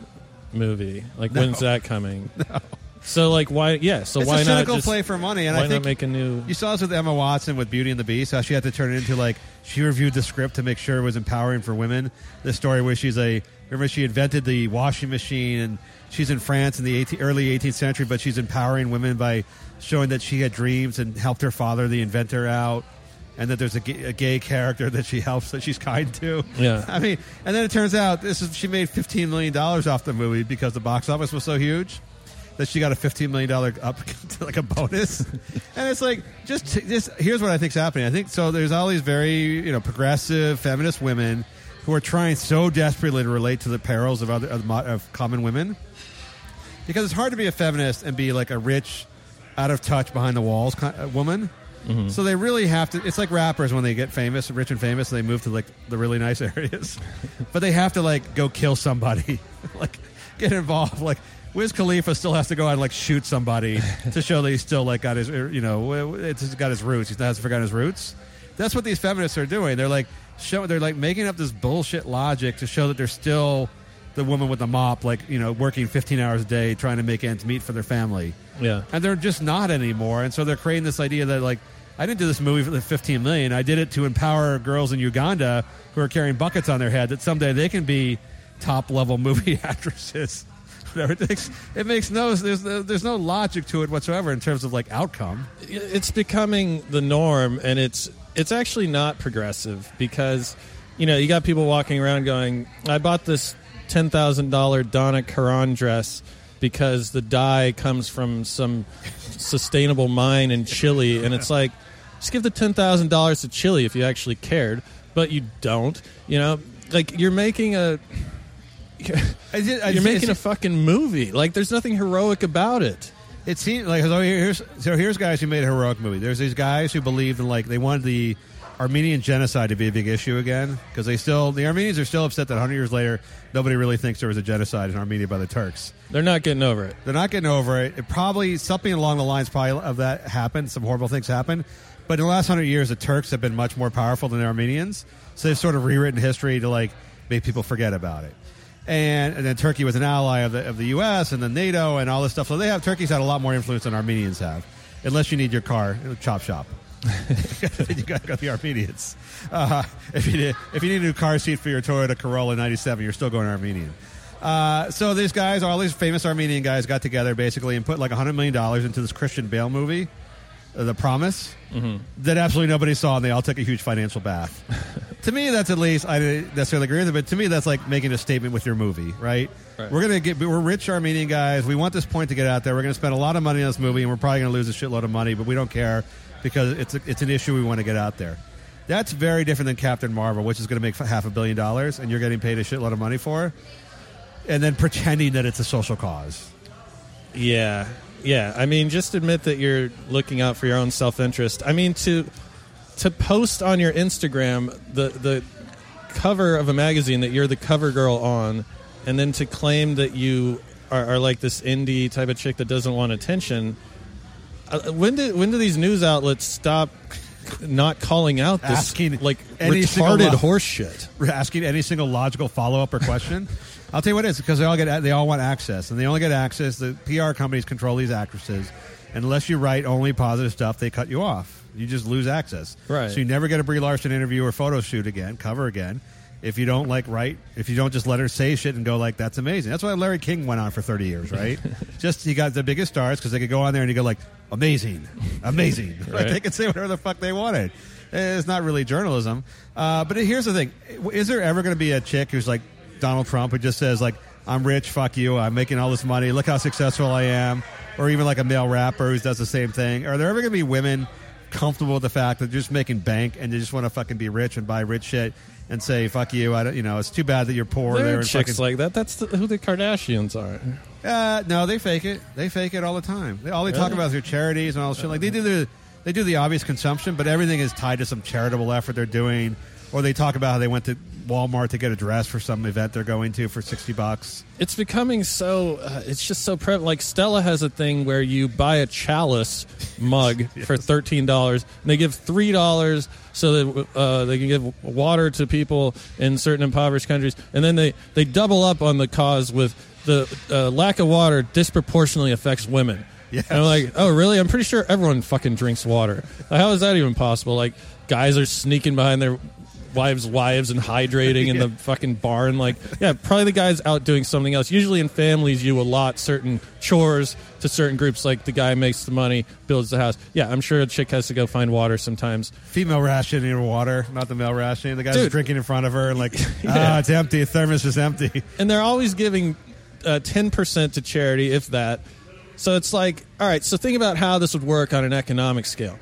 movie? Like, when's that coming? No. So, like, why? Yeah. So it's why a not cynical just play for money, and why I think not make a new? You saw this with Emma Watson with Beauty and the Beast, how she had to turn it into like she reviewed the script to make sure it was empowering for women. The story where she's a remember she invented the washing machine and she's in France in the 18, early 18th century, but she's empowering women by showing that she had dreams and helped her father, the inventor, out. And that there's a gay, a gay character that she helps that she's kind to. Yeah. I mean, and then it turns out this is she made 15 million dollars off the movie because the box office was so huge that she got a fifteen million dollar up to like a bonus, and it's like just just here's what I think's happening. I think so. There's all these very you know progressive feminist women who are trying so desperately to relate to the perils of other of, of common women, because it's hard to be a feminist and be like a rich, out of touch, behind the walls ki- uh, woman. So they really have to. It's like rappers when they get famous, rich and famous, and they move to like the really nice areas, but they have to like go kill somebody, like get involved. Like Wiz Khalifa still has to go out and like shoot somebody to show that he's still like got his, you know, it's got his roots. He's he hasn't forgotten his roots. That's what these feminists are doing. They're like show. They're like making up this bullshit logic to show that they're still the woman with the mop, like you know, working 15 hours a day trying to make ends meet for their family yeah. and they're just not anymore. And so they're creating this idea that like I didn't do this movie for the 15 million. I did it to empower girls in Uganda who are carrying buckets on their head that someday they can be top level movie actresses. Whatever. It makes, it makes no there's no, there's no logic to it whatsoever in terms of like outcome. it's becoming the norm and it's it's actually not progressive because you know you got people walking around going i bought this $10000 donna karan dress because the dye comes from some sustainable mine in chile. And it's like just give the $10000 to chile if you actually cared but you don't you know? Like you're making a you're making a fucking movie. Like there's nothing heroic about it It seems like so here's so here's guys who made a heroic movie. There's these guys who believed in like they wanted the Armenian genocide to be a big issue again because they still the Armenians are still upset that 100 years later nobody really thinks there was a genocide in Armenia by the Turks. they're not getting over it They're not getting over it. It probably something along the lines probably of that happened. Some horrible things happened, but in the last hundred years, the Turks have been much more powerful than the Armenians. So they've sort of rewritten history to like make people forget about it. And, and then Turkey was an ally of the of the U.S. and then NATO and all this stuff. So they have Turkey's had a lot more influence than Armenians have, unless you need your car chop shop. you got to go the Armenians. Uh, if you need, if you need a new car seat for your Toyota Corolla '97, you're still going Armenian. Uh, so these guys, all these famous Armenian guys, got together basically and put like hundred million dollars into this Christian Bale movie, The Promise, that absolutely nobody saw, and they all took a huge financial bath. to me, that's at least I didn't necessarily agree with it, but to me, that's like making a statement with your movie, right? Right. We're gonna get we're rich Armenian guys. We want this point to get out there. We're gonna spend a lot of money on this movie, and we're probably gonna lose a shitload of money, but we don't care because it's a, it's an issue we want to get out there. That's very different than Captain Marvel, which is going to make half a billion dollars, and you're getting paid a shitload of money for, and then pretending that it's a social cause. Yeah, yeah. I mean, just admit that you're looking out for your own self interest. I mean, to to post on your Instagram the the cover of a magazine that you're the cover girl on, and then to claim that you are, are like this indie type of chick that doesn't want attention. Uh, when do when do these news outlets stop not calling out this Asking like retarded lo- horse shit? Asking any single logical follow up or question. I'll tell you what it is because they all get they all want access, and they only get access. The PR companies control these actresses. Unless you write only positive stuff, they cut you off. You just lose access. Right. So you never get a Brie Larson interview or photo shoot again, cover again. If you don't like write, if you don't just let her say shit and go like, "That's amazing." That's why Larry King went on for thirty years, right? just he got the biggest stars because they could go on there and you go like, "Amazing, amazing." like they could say whatever the fuck they wanted. It's not really journalism. Uh, but here's the thing: is there ever going to be a chick who's like Donald Trump who just says like, "I'm rich, fuck you, I'm making all this money, look how successful I am," or even like a male rapper who does the same thing? Are there ever going to be women comfortable with the fact that they're just making bank and they just want to fucking be rich and buy rich shit and say "fuck you"? I don't, you know, it's too bad that you're poor There are and chicks fucking, like that. That's the, who the Kardashians are. uh, no, they fake it. They fake it all the time. They, all they talk Really? about is their charities and all this shit. Like they do the they do the obvious consumption, but everything is tied to some charitable effort they're doing. Or they talk about how they went to Walmart to get a dress for some event they're going to for sixty bucks. It's becoming so. Uh, it's just so prevalent. Like Stella has a thing where you buy a chalice mug for thirteen dollars, and they give three dollars so that uh, they can give water to people in certain impoverished countries, and then they they double up on the cause with the uh, lack of water disproportionately affects women. Yes. And I'm like, oh, really? I'm pretty sure everyone fucking drinks water. How is that even possible? Like, guys are sneaking behind their wives' wives and hydrating in the fucking barn. Like, yeah, probably the guy's out doing something else. Usually in families, you allot certain chores to certain groups. Like, the guy makes the money, builds the house. Yeah, I'm sure a chick has to go find water sometimes. Female rationing her water, not the male rationing. The guy's Dude. drinking in front of her and like, ah, it's empty. The thermos is empty. and they're always giving uh, ten percent to charity, if that. So it's like, all right. So think about how this would work on an economic scale.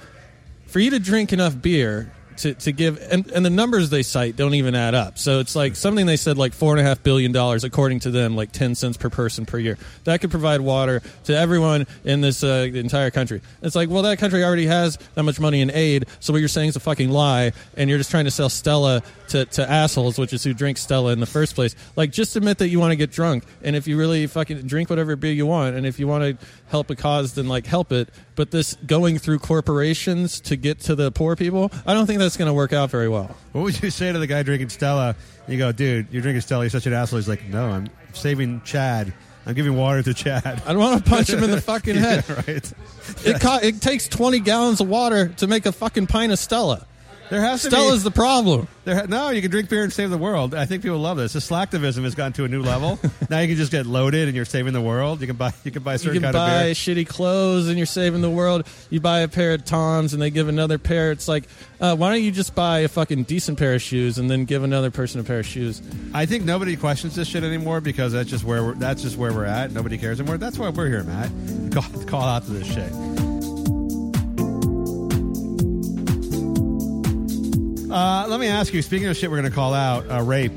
For you to drink enough beer to, to give, and, and the numbers they cite don't even add up. So it's like something they said like four and a half billion dollars, according to them, like ten cents per person per year. That could provide water to everyone in this uh, entire country. It's like, well, that country already has that much money in aid. So what you're saying is a fucking lie, and you're just trying to sell Stella to, to assholes, which is who drink Stella in the first place. Like, just admit that you want to get drunk, and if you really fucking drink whatever beer you want, and if you want to help a cause, then like help it. But this going through corporations to get to the poor people, I don't think that's going to work out very well. What would you say to the guy drinking Stella? You go, dude, you're drinking Stella. You're such an asshole. He's like, no, I'm saving Chad. I'm giving water to Chad. I don't want to punch him in the fucking head. Yeah, right. It, co- it takes 20 gallons of water to make a fucking pint of Stella. There has to Stella's be. the problem. There, no, you can drink beer and save the world. I think people love this. The slacktivism has gotten to a new level. now you can just get loaded and you're saving the world. You can buy you can buy a You can kind buy of beer. shitty clothes and you're saving the world. You buy a pair of Toms and they give another pair. It's like, uh, why don't you just buy a fucking decent pair of shoes and then give another person a pair of shoes? I think nobody questions this shit anymore because that's just where we're, that's just where we're at. Nobody cares anymore. That's why we're here, Matt. Call, call out to this shit. Uh, let me ask you. Speaking of shit, we're going to call out uh, rape.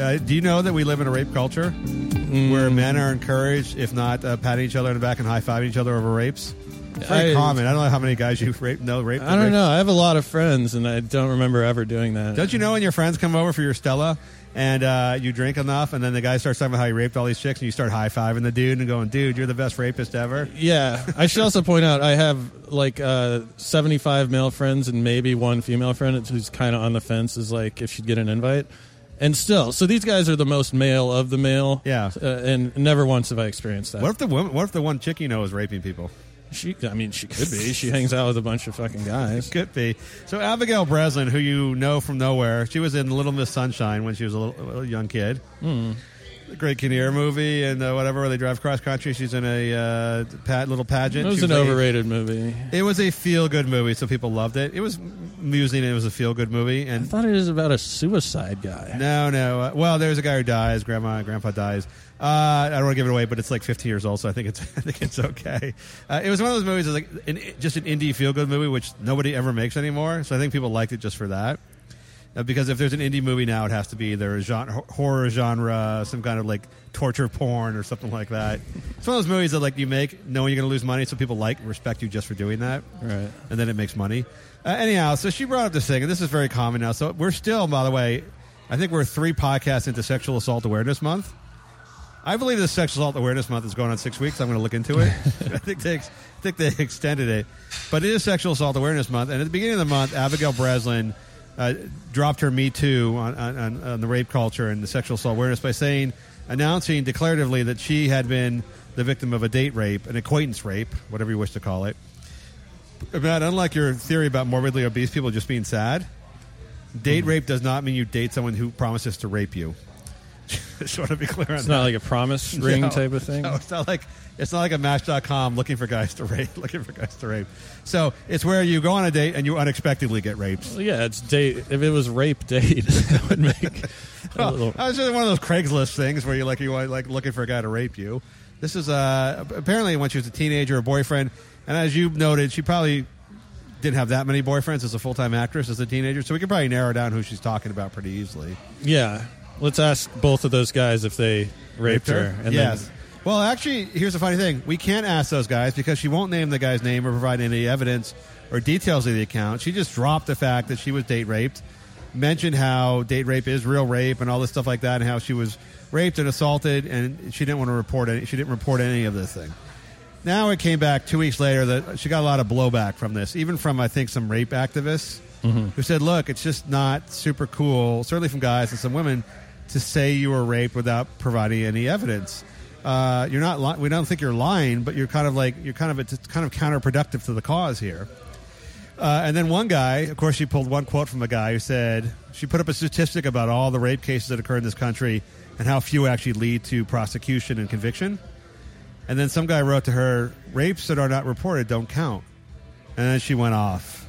Uh, do you know that we live in a rape culture where men are encouraged, if not uh, patting each other in the back and high fiving each other over rapes? It's very I- common. I don't know how many guys you rape know rape. I don't rape- know. I have a lot of friends and I don't remember ever doing that. Don't you know when your friends come over for your Stella and uh, you drink enough, and then the guy starts talking about how he raped all these chicks, and you start high fiving the dude and going, "Dude, you're the best rapist ever." Yeah, I should also point out I have like uh, seventy-five male friends and maybe one female friend who's kind of on the fence. Is like if she'd get an invite, and still, so these guys are the most male of the male. Yeah. uh, and never once have I experienced that. What if the woman, what if the one chick you know is raping people? She, I mean, she could be. She hangs out with a bunch of fucking guys. Could be. So Abigail Breslin, who you know from nowhere, she was in Little Miss Sunshine when she was a little, a little young kid. Hmm. The Greg Kinnear movie and uh, whatever where they drive cross country. She's in a uh, pat, little pageant. It was She an a- overrated movie. It was a feel good movie, so people loved it. It was amusing. and It was a feel good movie, And I thought it was about a suicide guy. No, no. Uh, well, there's a guy who dies. Grandma and grandpa dies. Uh, I don't want to give it away, but it's like 15 years old, so I think it's I think it's okay. Uh, it was one of those movies, that's like an, just an indie feel good movie, which nobody ever makes anymore. So I think people liked it just for that. Uh, because if there's an indie movie now, it has to be either a genre, horror genre, some kind of like torture porn or something like that. It's one of those movies that like you make knowing you're going to lose money, so people like respect you just for doing that Right. and then it makes money. Uh, anyhow, so she brought up this thing, and this is very common now. So we're still, by the way, I think we're three podcasts into Sexual Assault Awareness Month. I believe this Sexual Assault Awareness Month is going on six weeks. I'm going to look into it. I think they, ex- I think they extended it, but it is Sexual Assault Awareness Month. And at the beginning of the month, Abigail Breslin uh, dropped her Me Too on, on, on, on the rape culture and the sexual assault awareness by saying, announcing declaratively that she had been the victim of a date rape, an acquaintance rape, whatever you wish to call it. Matt, unlike your theory about morbidly obese people just being sad, date rape does not mean you date someone who promises to rape you. Just want to be clear on It's that. not like a promise ring No. type of thing. No, it's not like it's not like a Match.com looking for guys to rape, looking for guys to rape. So it's where you go on a date and you unexpectedly get raped. Well, yeah, it's date. If it was rape date, that would make a Well, little. I was just one of those Craigslist things where you like you are like looking for a guy to rape you. This is uh, apparently when she was a teenager, a boyfriend, and as you noted, she probably didn't have that many boyfriends as a full time actress as a teenager. So we can probably narrow down who she's talking about pretty easily. Yeah, let's ask both of those guys if they raped, her. And yes. then- well, actually, here's the funny thing: we can't ask those guys because she won't name the guy's name or provide any evidence or details of the account. She just dropped the fact that she was date raped, mentioned how date rape is real rape and all this stuff like that, and how she was raped and assaulted, and she didn't want to report any. She didn't report any of this thing. Now it came back two weeks later that she got a lot of blowback from this, even from I think some rape activists mm-hmm. who said, "Look, it's just not super cool, certainly from guys and some women, to say you were raped without providing any evidence." Uh, you're not. Li- we don't think you're lying, but you're kind of like you're kind of it's kind of counterproductive to the cause here. Uh, and then one guy, of course, she pulled one quote from a guy who said she put up a statistic about all the rape cases that occur in this country and how few actually lead to prosecution and conviction. And then some guy wrote to her, "Rapes that are not reported don't count." And then she went off.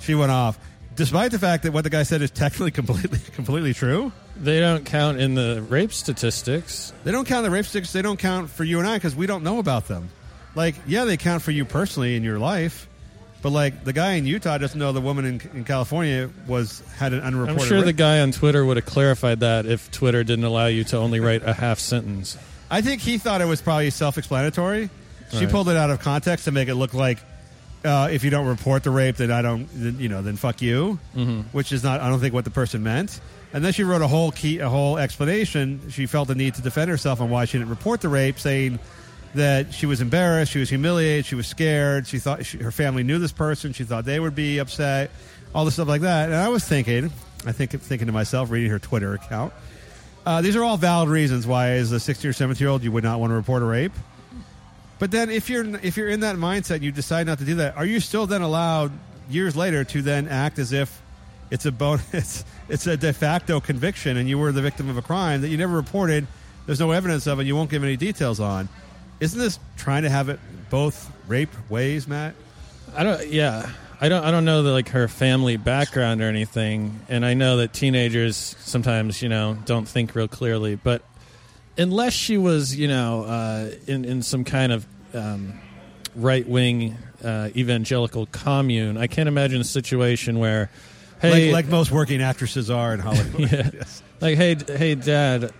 She went off, despite the fact that what the guy said is technically completely completely true. They don't count in the rape statistics. They don't count the rape sticks. They don't count for you and I because we don't know about them. Like, yeah, they count for you personally in your life, but like the guy in Utah doesn't know the woman in, in California was had an unreported. I'm sure the guy on Twitter would have clarified that if Twitter didn't allow you to only write a half sentence. I think he thought it was probably self-explanatory. She Right. pulled it out of context to make it look like uh, if you don't report the rape, then I don't, then, you know, then fuck you, mm-hmm. which is not. I don't think what the person meant. And then she wrote a whole key, a whole explanation. She felt the need to defend herself on why she didn't report the rape, saying that she was embarrassed, she was humiliated, she was scared. She thought she, her family knew this person. She thought they would be upset, all this stuff like that. And I was thinking, I think thinking to myself, reading her Twitter account. Uh, these are all valid reasons why, as a 16 or 17 year old, you would not want to report a rape. But then, if you're if you're in that mindset, and you decide not to do that. Are you still then allowed years later to then act as if it's a bonus, it's a de facto conviction, and you were the victim of a crime that you never reported? There's no evidence of, it. You won't give any details on. Isn't this trying to have it both rape ways, Matt? I don't. Yeah, I don't. I don't know the like her family background or anything, and I know that teenagers sometimes you know don't think real clearly. But unless she was you know uh, in in some kind of um, right wing uh, evangelical commune, I can't imagine a situation where. Hey, like, like most working actresses are in Hollywood. Yeah. Yes. like, hey, d- hey, Dad,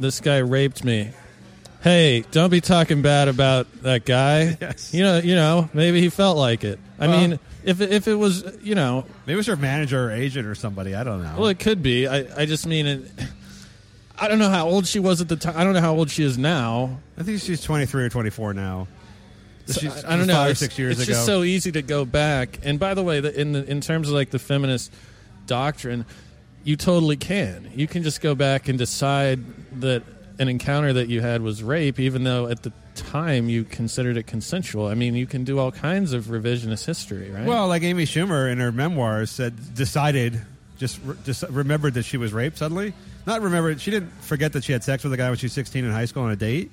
this guy raped me. Hey, don't be talking bad about that guy. Yes. You know, you know, maybe he felt like it. I Well- mean, if it- if it was, you know, Maybe it was her manager or agent or somebody. I don't know. well, it could be. I I just mean it. I don't know how old she was at the time. I don't know how old she is now. I think she's 23 or 24 now. So, She's- I, I don't know. Five or It's, six years it's ago. just so easy to go back. And by the way, the, in the, in terms of like the feminist doctrine, you totally can. You can just go back and decide that an encounter that you had was rape, even though at the time you considered it consensual. I mean, you can do all kinds of revisionist history, right? Well, like Amy Schumer in her memoirs said, decided, just, re- just remembered that she was raped suddenly. Not remembered, she didn't forget that she had sex with a guy when she was 16 in high school on a date,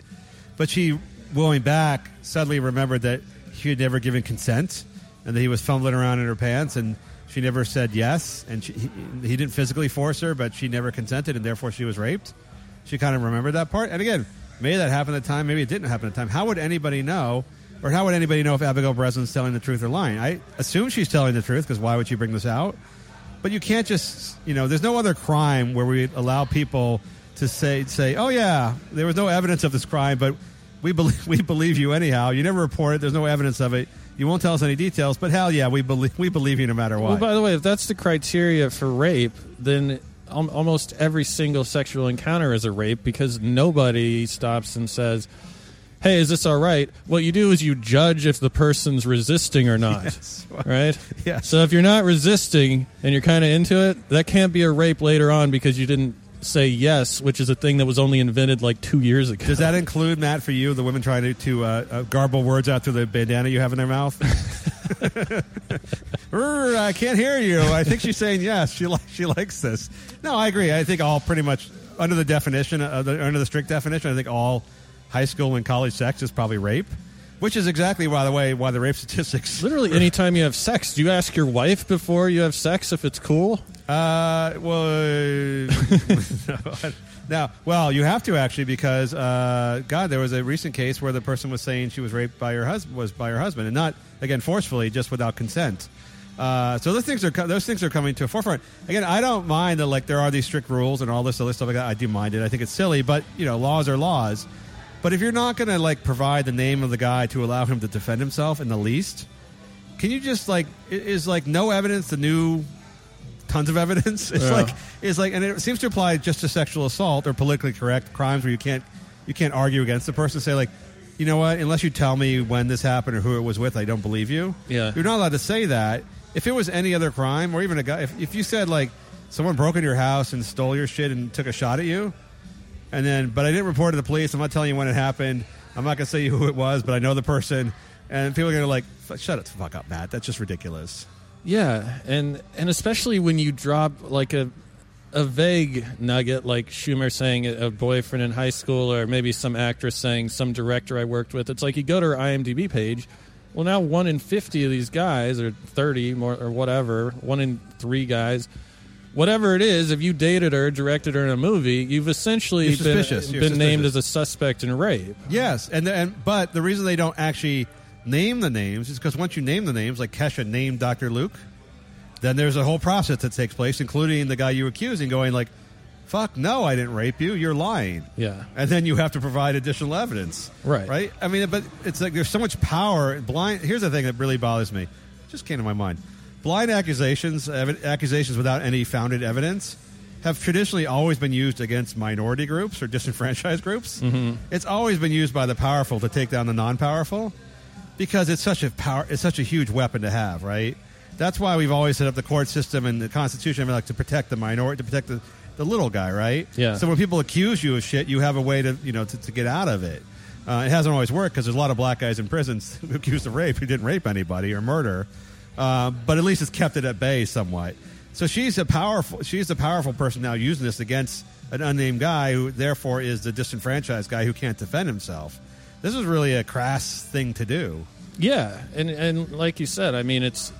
but she, going back, suddenly remembered that she had never given consent and that he was fumbling around in her pants and she never said yes and she, he, he didn't physically force her, but she never consented and therefore she was raped. She kind of remembered that part. And again, maybe that happened at the time, maybe it didn't happen at the time. How would anybody know? Or how would anybody know if Abigail Breslin's telling the truth or lying? I assume she's telling the truth because why would she bring this out? But you can't just, you know, there's no other crime where we allow people to say, say, oh yeah, there was no evidence of this crime, but we believe we believe you anyhow. You never report it. There's no evidence of it. You won't tell us any details, but hell yeah, we believe we believe you no matter what. Well, by the way, if that's the criteria for rape, then al- almost every single sexual encounter is a rape because nobody stops and says, "Hey, is this all right?" What you do is you judge if the person's resisting or not, Yes. right? Yes. So if you're not resisting and you're kind of into it, that can't be a rape later on because you didn't say yes, which is a thing that was only invented like two years ago. Does that include Matt for you, the women trying to, to uh, uh, garble words out through the bandana you have in their mouth? I can't hear you. I think she's saying yes. She li- she likes this. No, I agree. I think all pretty much under the definition, uh, the, under the strict definition, I think all high school and college sex is probably rape, which is exactly, by the way, why the rape statistics. Literally, anytime you have sex, do you ask your wife before you have sex if it's cool? Uh, well, uh, now, well, you have to actually because uh, God, there was a recent case where the person was saying she was raped by her husband was by her husband, and not again forcefully, just without consent. Uh, so those things are those things are coming to a forefront. Again, I don't mind that like there are these strict rules and all this other stuff like that. I do mind it. I think it's silly, but you know, laws are laws. But if you're not going to like provide the name of the guy to allow him to defend himself in the least, can you just like is like no evidence the new tons of evidence? It's Yeah. like it's like, and it seems to apply just to sexual assault or politically correct crimes where you can't you can't argue against the person. Say like, you know what? Unless you tell me when this happened or who it was with, I don't believe you. Yeah. you're not allowed to say that. If it was any other crime or even a guy, if, if you said like someone broke into your house and stole your shit and took a shot at you, and then but I didn't report to the police. I'm not telling you when it happened. I'm not gonna say who it was, but I know the person. And people are gonna like, shut it the fuck up, Matt. That's just ridiculous. Yeah, and and especially when you drop like a a vague nugget like Schumer saying a boyfriend in high school or maybe some actress saying some director I worked with. It's like you go to her IMDb page. Well, now one in 50 of these guys or 30 more or whatever, one in 3 guys Whatever it is, if you dated her, directed her in a movie, you've essentially You're been, suspicious. You're been named suspicious. as a suspect in rape. Yes, and and but the reason they don't actually name the names is because once you name the names, like Kesha named Dr. Luke, then there's a whole process that takes place, including the guy you're accusing going like, "Fuck, no, I didn't rape you. You're lying." Yeah. and then you have to provide additional evidence. Right. Right. I mean, but it's like there's so much power. Blind. Here's the thing that really bothers me. Just came to my mind. Blind accusations, ev- accusations without any founded evidence, have traditionally always been used against minority groups or disenfranchised groups. Mm-hmm. It's always been used by the powerful to take down the non-powerful because it's such a power. It's such a huge weapon to have. Right. That's why we've always set up the court system and the Constitution like to protect the minority, to protect the, the little guy. Right. Yeah. So when people accuse you of shit, you have a way to you know to, to get out of it. Uh, it hasn't always worked because there's a lot of black guys in prisons who accused of rape who didn't rape anybody or murder, uh, but at least it's kept it at bay somewhat. So she's a powerful she's a powerful person now using this against an unnamed guy who therefore is the disenfranchised guy who can't defend himself. This is really a crass thing to do. Yeah, and and like you said, I mean, it's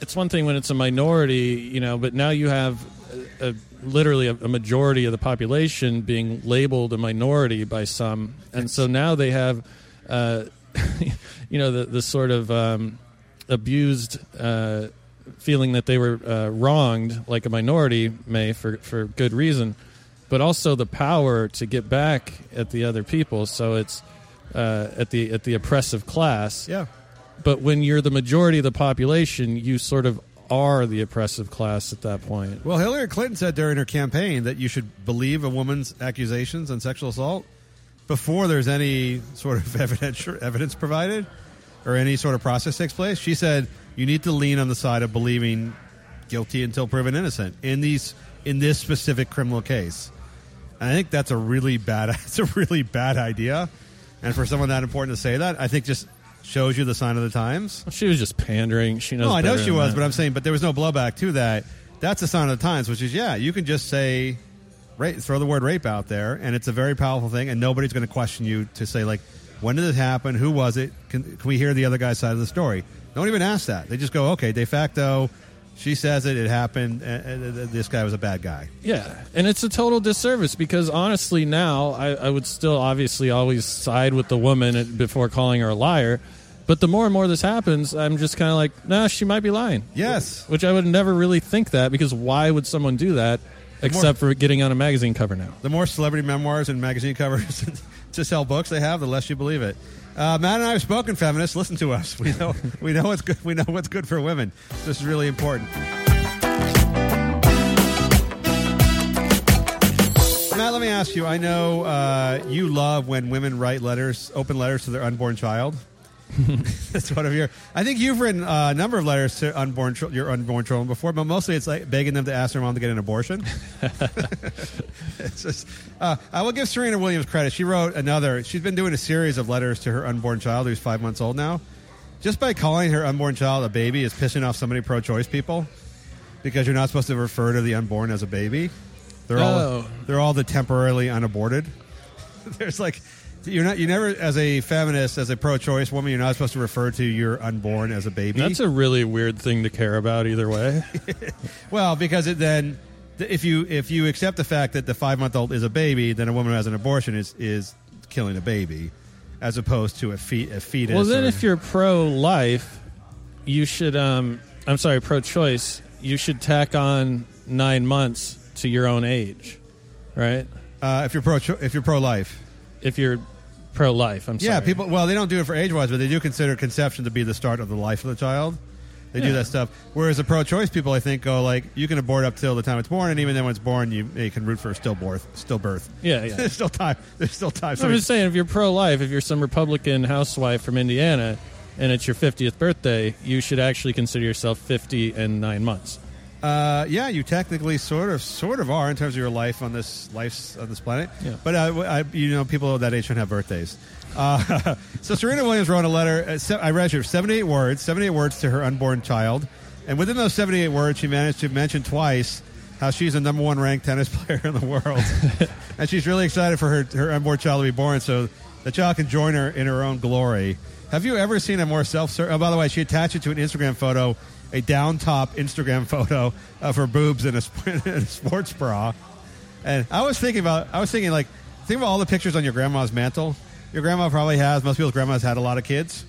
it's one thing when it's a minority, you know, but now you have a, a, literally a, a majority of the population being labeled a minority by some, and so now they have, uh, you know, the the sort of um, abused. Uh, feeling that they were uh, wronged like a minority may for, for good reason but also the power to get back at the other people so it's uh, at the at the oppressive class Yeah. but when you're the majority of the population, you sort of are the oppressive class at that point. Well, Hillary Clinton said during her campaign that you should believe a woman's accusations on sexual assault before there's any sort of evidence evidence provided or any sort of process takes place. She said you need to lean on the side of believing guilty until proven innocent in these in this specific criminal case. And I think that's a really bad it's a really bad idea. And for someone that important to say that, I think just shows you the sign of the times. She was just pandering. She knows. No, I know she was, that. but I'm saying, but there was no blowback to that. That's a sign of the times, which is yeah, you can just say, rape, throw the word rape out there, and it's a very powerful thing, and nobody's going to question you to say like, when did this happen? Who was it? Can, can we hear the other guy's side of the story? Don't even ask that. They just go, okay, de facto, she says it, it happened, and, this guy was a bad guy. Yeah, and it's a total disservice because honestly, now I, I would still obviously always side with the woman before calling her a liar. But the more and more this happens, I'm just kind of like, nah, she might be lying. Yes. Which I would never really think that because why would someone do that except for getting on a magazine cover now? The more celebrity memoirs and magazine covers to sell books they have, the less you believe it. Uh, Matt and I have spoken, feminists. Listen to us. We know we know what's good. We know what's good for women. This is really important. Matt, let me ask you. I know uh, you love when women write letters, open letters to their unborn child. That's one of your. I think you've written uh, a number of letters to unborn your unborn children before, but mostly it's like begging them to ask their mom to get an abortion. it's just. Uh, I will give Serena Williams credit. She wrote another. She's been doing a series of letters to her unborn child, who's five months old now. Just by calling her unborn child a baby is pissing off so many pro-choice people because you're not supposed to refer to the unborn as a baby. They're all Oh. they're all the temporarily unaborted. There's like you're not you never as a feminist as a pro-choice woman you're not supposed to refer to your unborn as a baby. That's a really weird thing to care about either way. well, because it then if you if you accept the fact that the five month old is a baby, then a woman who has an abortion is is killing a baby, as opposed to a, fe- a fetus. well, then or- if you're pro-life, you should. Um, I'm sorry, pro-choice. You should tack on nine months to your own age, right? uh, if you're pro if you're pro life. If you're pro-life, I'm sorry. Yeah, people. Well, they don't do it for age wise, but they do consider conception to be the start of the life of the child. They do Yeah. that stuff. Whereas the pro-choice people, I think, go like you can abort up till the time it's born, and even then when it's born, you, you can root for a stillbirth. Stillbirth. Yeah, yeah. There's still time. There's still time. So I'm just saying, if you're pro-life, if you're some Republican housewife from Indiana, and it's your 50th birthday, you should actually consider yourself 50 and nine months. Uh, yeah, you technically sort of sort of are in terms of your life on this life on this planet. Yeah. But uh, I, you know, people of that age shouldn't have birthdays. Uh, so Serena Williams wrote a letter. Uh, se- I read here seventy-eight words, seventy-eight words to her unborn child, and within those seventy-eight words, she managed to mention twice how she's the number one ranked tennis player in the world, and she's really excited for her her unborn child to be born, so the child can join her in her own glory. Have you ever seen a more self? Oh, by the way, she attached it to an Instagram photo, a down top Instagram photo of her boobs in a, in a sports bra. And I was thinking about, I was thinking like, think about all the pictures on your grandma's mantle. Your grandma probably has. Most people's grandmas had a lot of kids.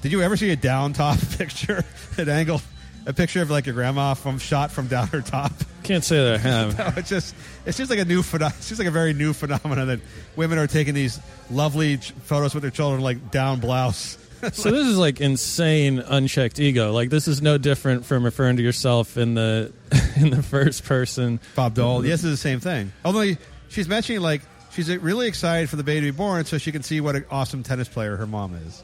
Did you ever see a down top picture, an angle, a picture of like your grandma from shot from down her top? Can't say that I have. No, it's just it's just like a new phenomenon. It's just like a very new phenomenon that women are taking these lovely ch- photos with their children like down blouse. So this is like insane unchecked ego. Like this is no different from referring to yourself in the in the first person. Bob Dole. Yes, it's the same thing. Although she's mentioning like she's really excited for the baby to be born, so she can see what an awesome tennis player her mom is.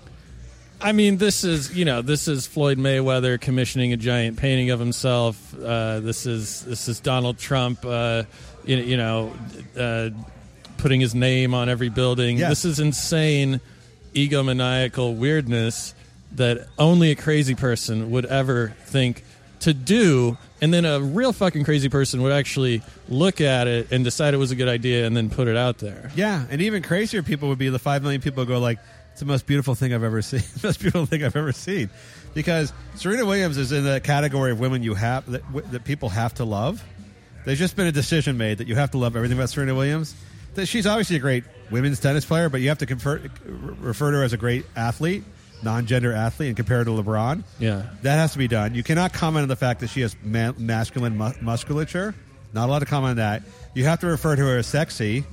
I mean, this is you know this is Floyd Mayweather commissioning a giant painting of himself. Uh, this is this is Donald Trump. Uh, you, you know, uh, putting his name on every building. Yes. This is insane egomaniacal weirdness that only a crazy person would ever think to do. And then a real fucking crazy person would actually look at it and decide it was a good idea and then put it out there. Yeah, and even crazier people would be the five million people who go like, "It's the most beautiful thing I've ever seen." most beautiful thing I've ever seen, because Serena Williams is in the category of women you have that, that people have to love. There's just been a decision made that you have to love everything about Serena Williams. That she's obviously a great women's tennis player, but you have to convert, refer to her as a great athlete, non-gender athlete, and compare her to LeBron. Yeah. That has to be done. You cannot comment on the fact that she has ma- masculine mu- musculature. Not allowed to comment on that. You have to refer to her as sexy.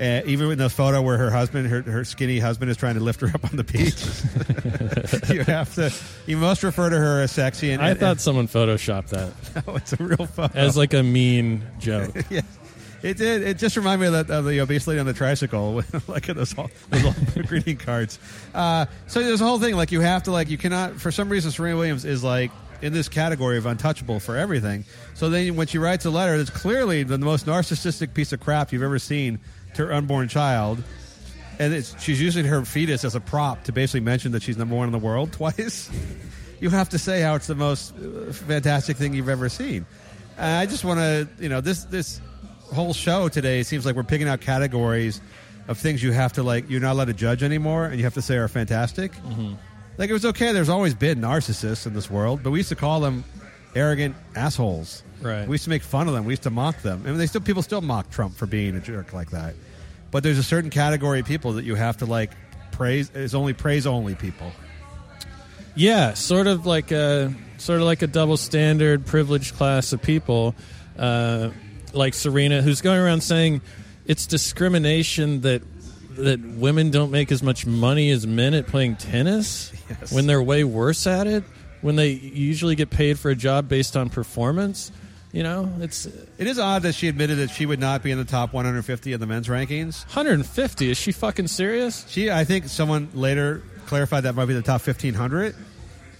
Uh, even in the photo where her husband, her, her skinny husband, is trying to lift her up on the beach, you have to. You must refer to her as sexy. And, I and- thought someone photoshopped that and- no, it's a real photo. as like a mean joke. yeah. It did. It just reminded me of, that, of the obese lady on the tricycle, with, like those, all- those greeting cards. Uh, so there's a whole thing. Like you have to like you cannot. For some reason, Serena Williams is like in this category of untouchable for everything. So then when she writes a letter, it's clearly the most narcissistic piece of crap you've ever seen to her unborn child. And she's using her fetus as a prop to basically mention that she's number one in the world twice. you have to say how it's the most uh, fantastic thing you've ever seen. Uh, I just want to, you know, this this whole show today seems like we're picking out categories of things you have to like. You're not allowed to judge anymore, and you have to say are fantastic. Like it was okay. There's always been narcissists in this world, but we used to call them arrogant assholes. Right. We used to make fun of them. We used to mock them. I mean, they still people still mock Trump for being a jerk like that. But there's a certain category of people that you have to like praise. It's only praise only people. Yeah, sort of like a sort of like a double standard privileged class of people, uh, like Serena, who's going around saying it's discrimination that that women don't make as much money as men at playing tennis Yes. when they're way worse at it. When they usually get paid for a job based on performance, you know, it's It is odd that she admitted that she would not be in the top 150 of the men's rankings. 150. Is she fucking serious? She, I think, someone later clarified that might be the top 1500,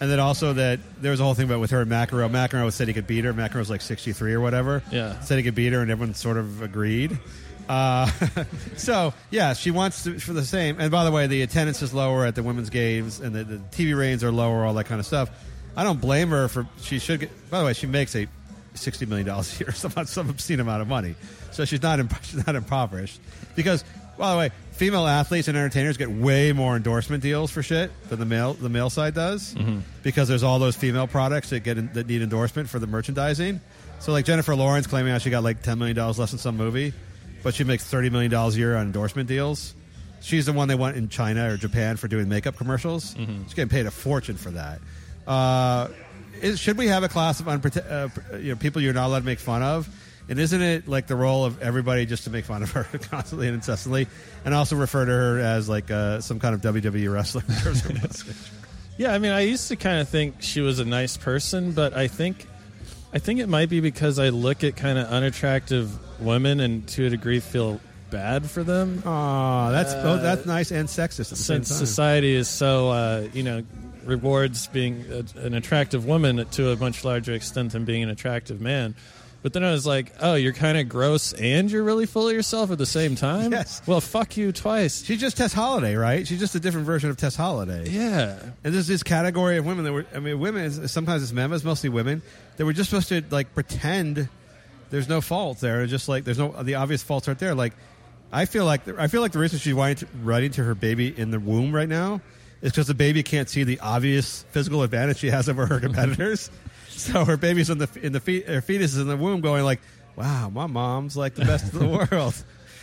and then also that there was a whole thing about with her and McEnroe. McEnroe said he could beat her. McEnroe was like 63 or whatever. Yeah. said he could beat her, and everyone sort of agreed. Uh, so yeah, she wants to, for the same. And by the way, the attendance is lower at the women's games, and the, the TV ratings are lower, all that kind of stuff. I don't blame her for she should get. By the way, she makes a sixty million dollars a year, some some obscene amount of money. So she's not imp- she's not impoverished because. By the way, female athletes and entertainers get way more endorsement deals for shit than the male the male side does because there's all those female products that get in, that need endorsement for the merchandising. So like Jennifer Lawrence claiming how she got like ten million dollars less in some movie, but she makes thirty million dollars a year on endorsement deals. She's the one they want in China or Japan for doing makeup commercials. She's getting paid a fortune for that. Uh, is, should we have a class of unprote- uh, you know, people you're not allowed to make fun of? And isn't it like the role of everybody just to make fun of her constantly and incessantly, and also refer to her as like uh, some kind of WWE wrestler? in terms of message? Yeah, I mean, I used to kind of think she was a nice person, but I think, I think it might be because I look at kind of unattractive women and to a degree feel bad for them. Aw, that's oh, that's nice and sexist at the same Since society is so, uh, you know, rewards being a, an attractive woman to a much larger extent than being an attractive man. But then I was like, oh, you're kind of gross and you're really full of yourself at the same time? Yes. Well, fuck you twice. She's just Tess Holliday, right? She's just a different version of Tess Holliday. Yeah. And there's this category of women that were, I mean, women, is- sometimes it's men, but it's mostly women, that were just supposed to, like, pretend there's no fault there. Just like, there's no, the obvious faults aren't there. Like, I feel like, I feel like the reason she's writing to her baby in the womb right now is because the baby can't see the obvious physical advantage she has over her competitors. so her baby's in the, in the, fe- her fetus is in the womb going like, wow, my mom's like the best in the world.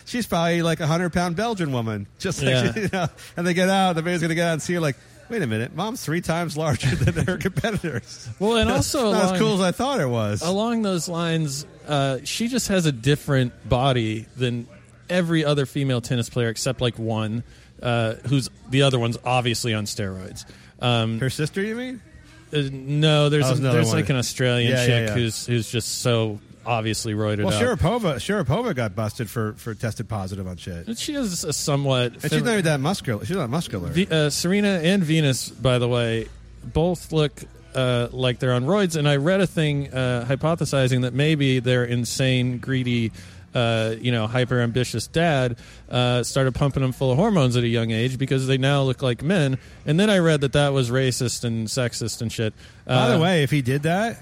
She's probably like a hundred pound Belgian woman, just like Yeah. she, you know. And they get out, the baby's gonna get out and see her like, wait a minute, mom's three times larger than her competitors. Well, and also not along, as cool as I thought it was. along those lines, uh, she just has a different body than every other female tennis player except like one, uh, who's the other one's obviously on steroids. Um, Her sister, you mean? Uh, no, there's Oh, a, there's one. like an Australian Yeah, yeah, chick yeah. who's who's just so obviously roided Well, up. Sharapova, Sharapova got busted for for tested positive on shit, and She has a somewhat. she's not even that muscular. She's not muscular. V- uh, Serena and Venus, by the way, both look uh, like they're on roids. And I read a thing uh, hypothesizing that maybe their insane, greedy, uh, you know, hyper ambitious dad uh, started pumping them full of hormones at a young age because they now look like men. And then I read that that was racist and sexist and shit. by the Uh, way, if he did that,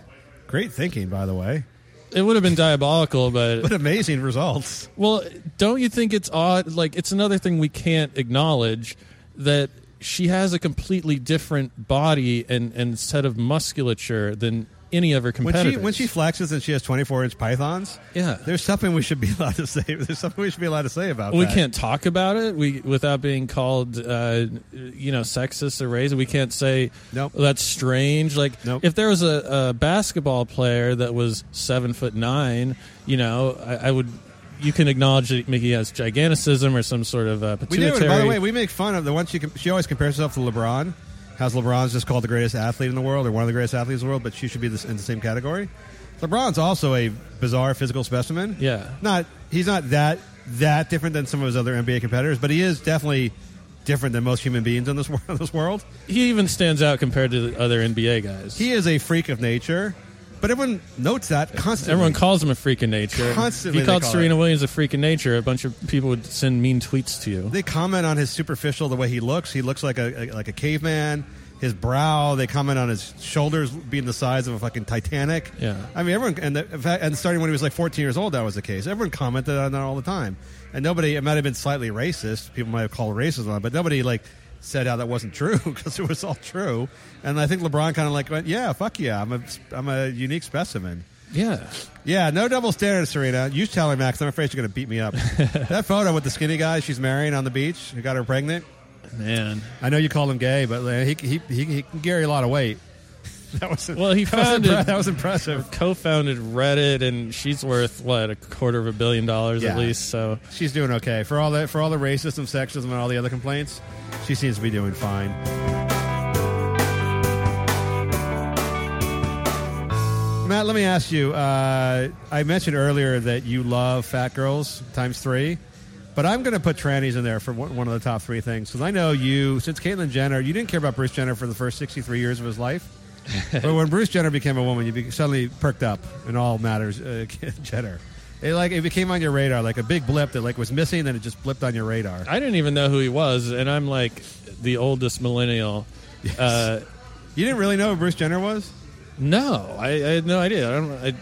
great thinking. By the way, it would have been diabolical, but what amazing results. Well, don't you think it's odd? Like, it's another thing we can't acknowledge that she has a completely different body and, and set of musculature than any of her When competitors. she when she flexes and she has twenty four inch pythons, Yeah. there's something we should be allowed to say. There's something we should be allowed to say about we that. can't talk about it we without being called, uh, you know, sexist or racist. We can't say Nope. "Oh, that's strange. Like Nope. if there was a, a basketball player that was seven foot nine, you know, I, I would. You can acknowledge that Mickey has giganticism or some sort of uh, We do. pituitary. By the way, we make fun of the one she she always compares herself to LeBron. How's LeBron's just called the greatest athlete in the world or one of the greatest athletes in the world, but she should be this, in the same category. LeBron's also a bizarre physical specimen. Yeah. not he's not that that different than some of his other NBA competitors, but he is definitely different than most human beings in this world. This world. he even stands out compared to other NBA guys. He is a freak of nature, but everyone notes that constantly. Everyone calls him a freak of nature. Constantly If you called call Serena it. Williams a freak of nature, a bunch of people would send mean tweets to you. They comment on his superficial, the way he looks. He looks like a, a- like a caveman. His brow. They comment on his shoulders being the size of a fucking Titanic. Yeah. I mean, everyone, and the, in fact, and starting when he was like 14 years old, that was the case. Everyone commented on that all the time, and nobody. It might have been slightly racist. People might have called racism, on but nobody like said how that wasn't true because it was all true. And I think LeBron kind of like went, "Yeah, fuck yeah, I'm a I'm a unique specimen." Yeah. Yeah, no double standards, Serena. You tell her, Max. I'm afraid she's going to beat me up. that photo with the skinny guy she's marrying on the beach who got her pregnant. Man. I know you call him gay, but he, he, he, he can carry a lot of weight. That was Well, he that was, founded- impre- that was impressive. Co-founded Reddit, and she's worth what a quarter of a billion dollars Yeah. at least. So She's doing okay for all the for all the racism, sexism, and all the other complaints. She seems to be doing fine. Matt, let me ask you. Uh, I mentioned earlier that you love fat girls times three, but I'm going to put trannies in there for one one of the top three things because I know you since Caitlyn Jenner. You didn't care about Bruce Jenner for the first 63 years of his life, but when Bruce Jenner became a woman, you be, suddenly perked up in all matters. Uh, Jenner, it like it became on your radar like a big blip that like was missing, then it just blipped on your radar. I didn't even know who he was, and I'm like the oldest millennial. Uh, You didn't really know who Bruce Jenner was? no, I, I had no idea. I don't. I,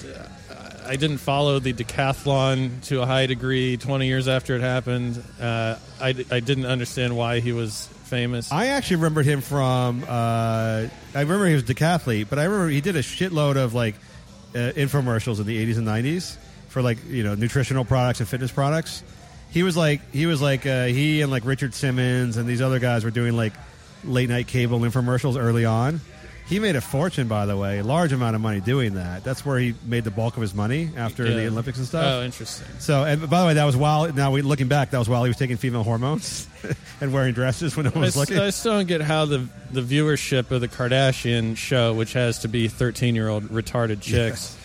I didn't follow the decathlon to a high degree 20 years after it happened. Uh, I, I didn't understand why he was famous. I actually remembered him from. Uh, I remember he was decathlete, but I remember he did a shitload of like uh, infomercials in the '80s and '90s for like you know nutritional products and fitness products. He was like he was like uh, he and like Richard Simmons and these other guys were doing like late night cable infomercials early on. He made a fortune, by the way, a large amount of money doing that. That's where he made the bulk of his money after Yeah. the Olympics and stuff. Oh, interesting. So, and by the way, that was while now we looking back, that was while he was taking female hormones and wearing dresses when no one I, was s- looking. I still don't get how the the viewership of the Kardashian show, which has to be 13 year old retarded chicks,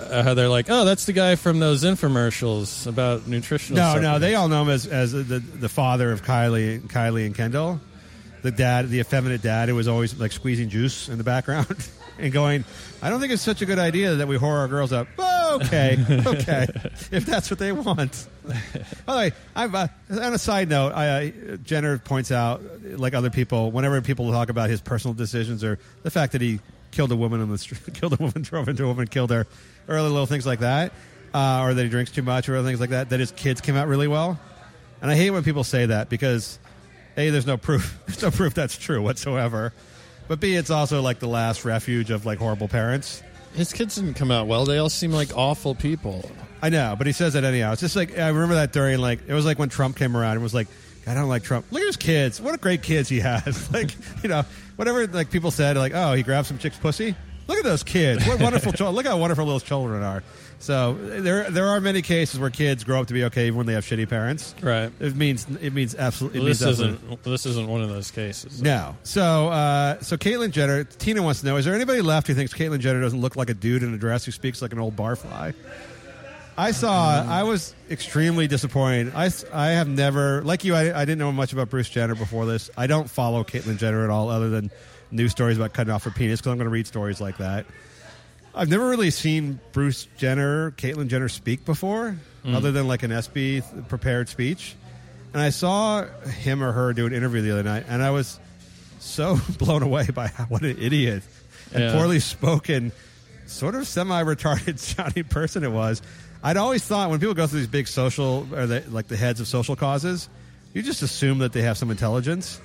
uh, how they're like, oh, that's the guy from those infomercials about nutritional. No, no, they all know him as as the the father of Kylie, Kylie and Kendall. The dad, the effeminate dad, who was always like squeezing juice in the background and going, "I don't think it's such a good idea that we whore our girls up." Oh, okay, okay, if that's what they want. By the way, I've, uh, on a side note, I, uh, Jenner points out, like other people, whenever people talk about his personal decisions or the fact that he killed a woman on the street, killed a woman, drove into a woman, killed her, or other little things like that, uh, or that he drinks too much, or other things like that, that his kids came out really well. And I hate when people say that because a there's no proof, there's no proof that's true whatsoever. But b it's also like the last refuge of like horrible parents. His kids didn't come out well. They all seem like awful people. I know, but he says it anyhow. It's just like I remember that during like it was like when Trump came around and was like, I don't like Trump. Look at his kids. What a great kids he has. like you know, whatever like people said, like oh he grabbed some chick's pussy. Look at those kids. What wonderful children. Look how wonderful those children are. So there there are many cases where kids grow up to be okay even when they have shitty parents. Right. It means it means absolutely. Well, this isn't this isn't one of those cases. no. So, uh, so Caitlyn Jenner, Tina wants to know: Is there anybody left who thinks Caitlyn Jenner doesn't look like a dude in a dress who speaks like an old barfly? I saw. I was extremely disappointed. I, I have never, like you, I, I didn't know much about Bruce Jenner before this. I don't follow Caitlyn Jenner at all, other than news stories about cutting off her penis because I'm going to read stories like that. I've never really seen Bruce Jenner, Caitlyn Jenner speak before, mm. other than like an SB prepared speech. And I saw him or her do an interview the other night, and I was so blown away by what an idiot and Yeah. poorly spoken, sort of semi-retarded sounding person it was. I'd always thought when people go through these big social or the, like the heads of social causes, you just assume that they have some intelligence.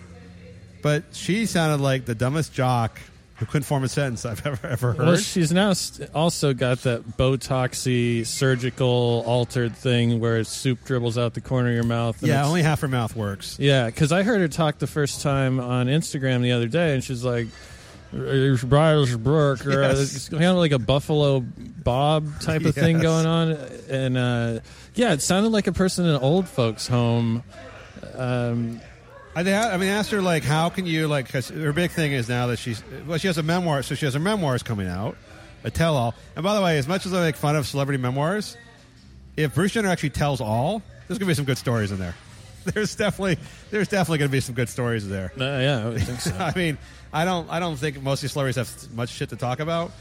But she sounded like the dumbest jock who couldn't form a sentence I've ever ever heard. Well, she's now st- also got that Botoxy surgical altered thing where soup dribbles out the corner of your mouth. and yeah, only half her mouth works. Yeah, because I heard her talk the first time on Instagram the other day, and she's like, "It's Bryce Brook," or uh, Yes. kind of like a Buffalo Bob type of thing going on, and uh, yeah, it sounded like a person in an old folks' home. Um, I, they I mean, asked her like, how can you like? Cause her big thing is now that she's well, she has a memoir, so she has her memoirs coming out, a tell-all. And by the way, as much as I make fun of celebrity memoirs, if Bruce Jenner actually tells all, there's gonna be some good stories in there. There's definitely there's definitely gonna be some good stories in there. uh, yeah, I would think so. I mean, I don't I don't think most of these celebrities have much shit to talk about,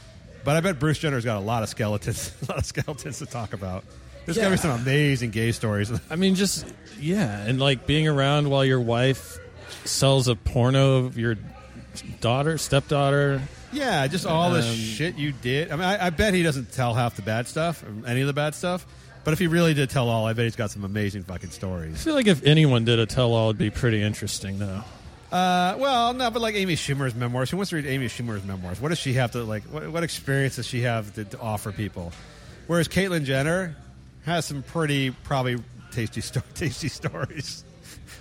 but I bet Bruce Jenner's got a lot of skeletons, a lot of skeletons to talk about. There's Yeah. gonna be some amazing gay stories. I mean, just yeah, and like being around while your wife sells a porno of your daughter, stepdaughter. Yeah, just all the Um, shit you did. I mean, I, I bet he doesn't tell half the bad stuff, any of the bad stuff. But if he really did tell all, I bet he's got some amazing fucking stories. I feel like if anyone did a tell-all, it'd be pretty interesting, though. Uh, well, no, but like Amy Schumer's memoirs. Who wants to read Amy Schumer's memoirs? What does she have to like? What, what experience does she have to, to offer people? Whereas Caitlyn Jenner has some pretty probably tasty sto- tasty stories.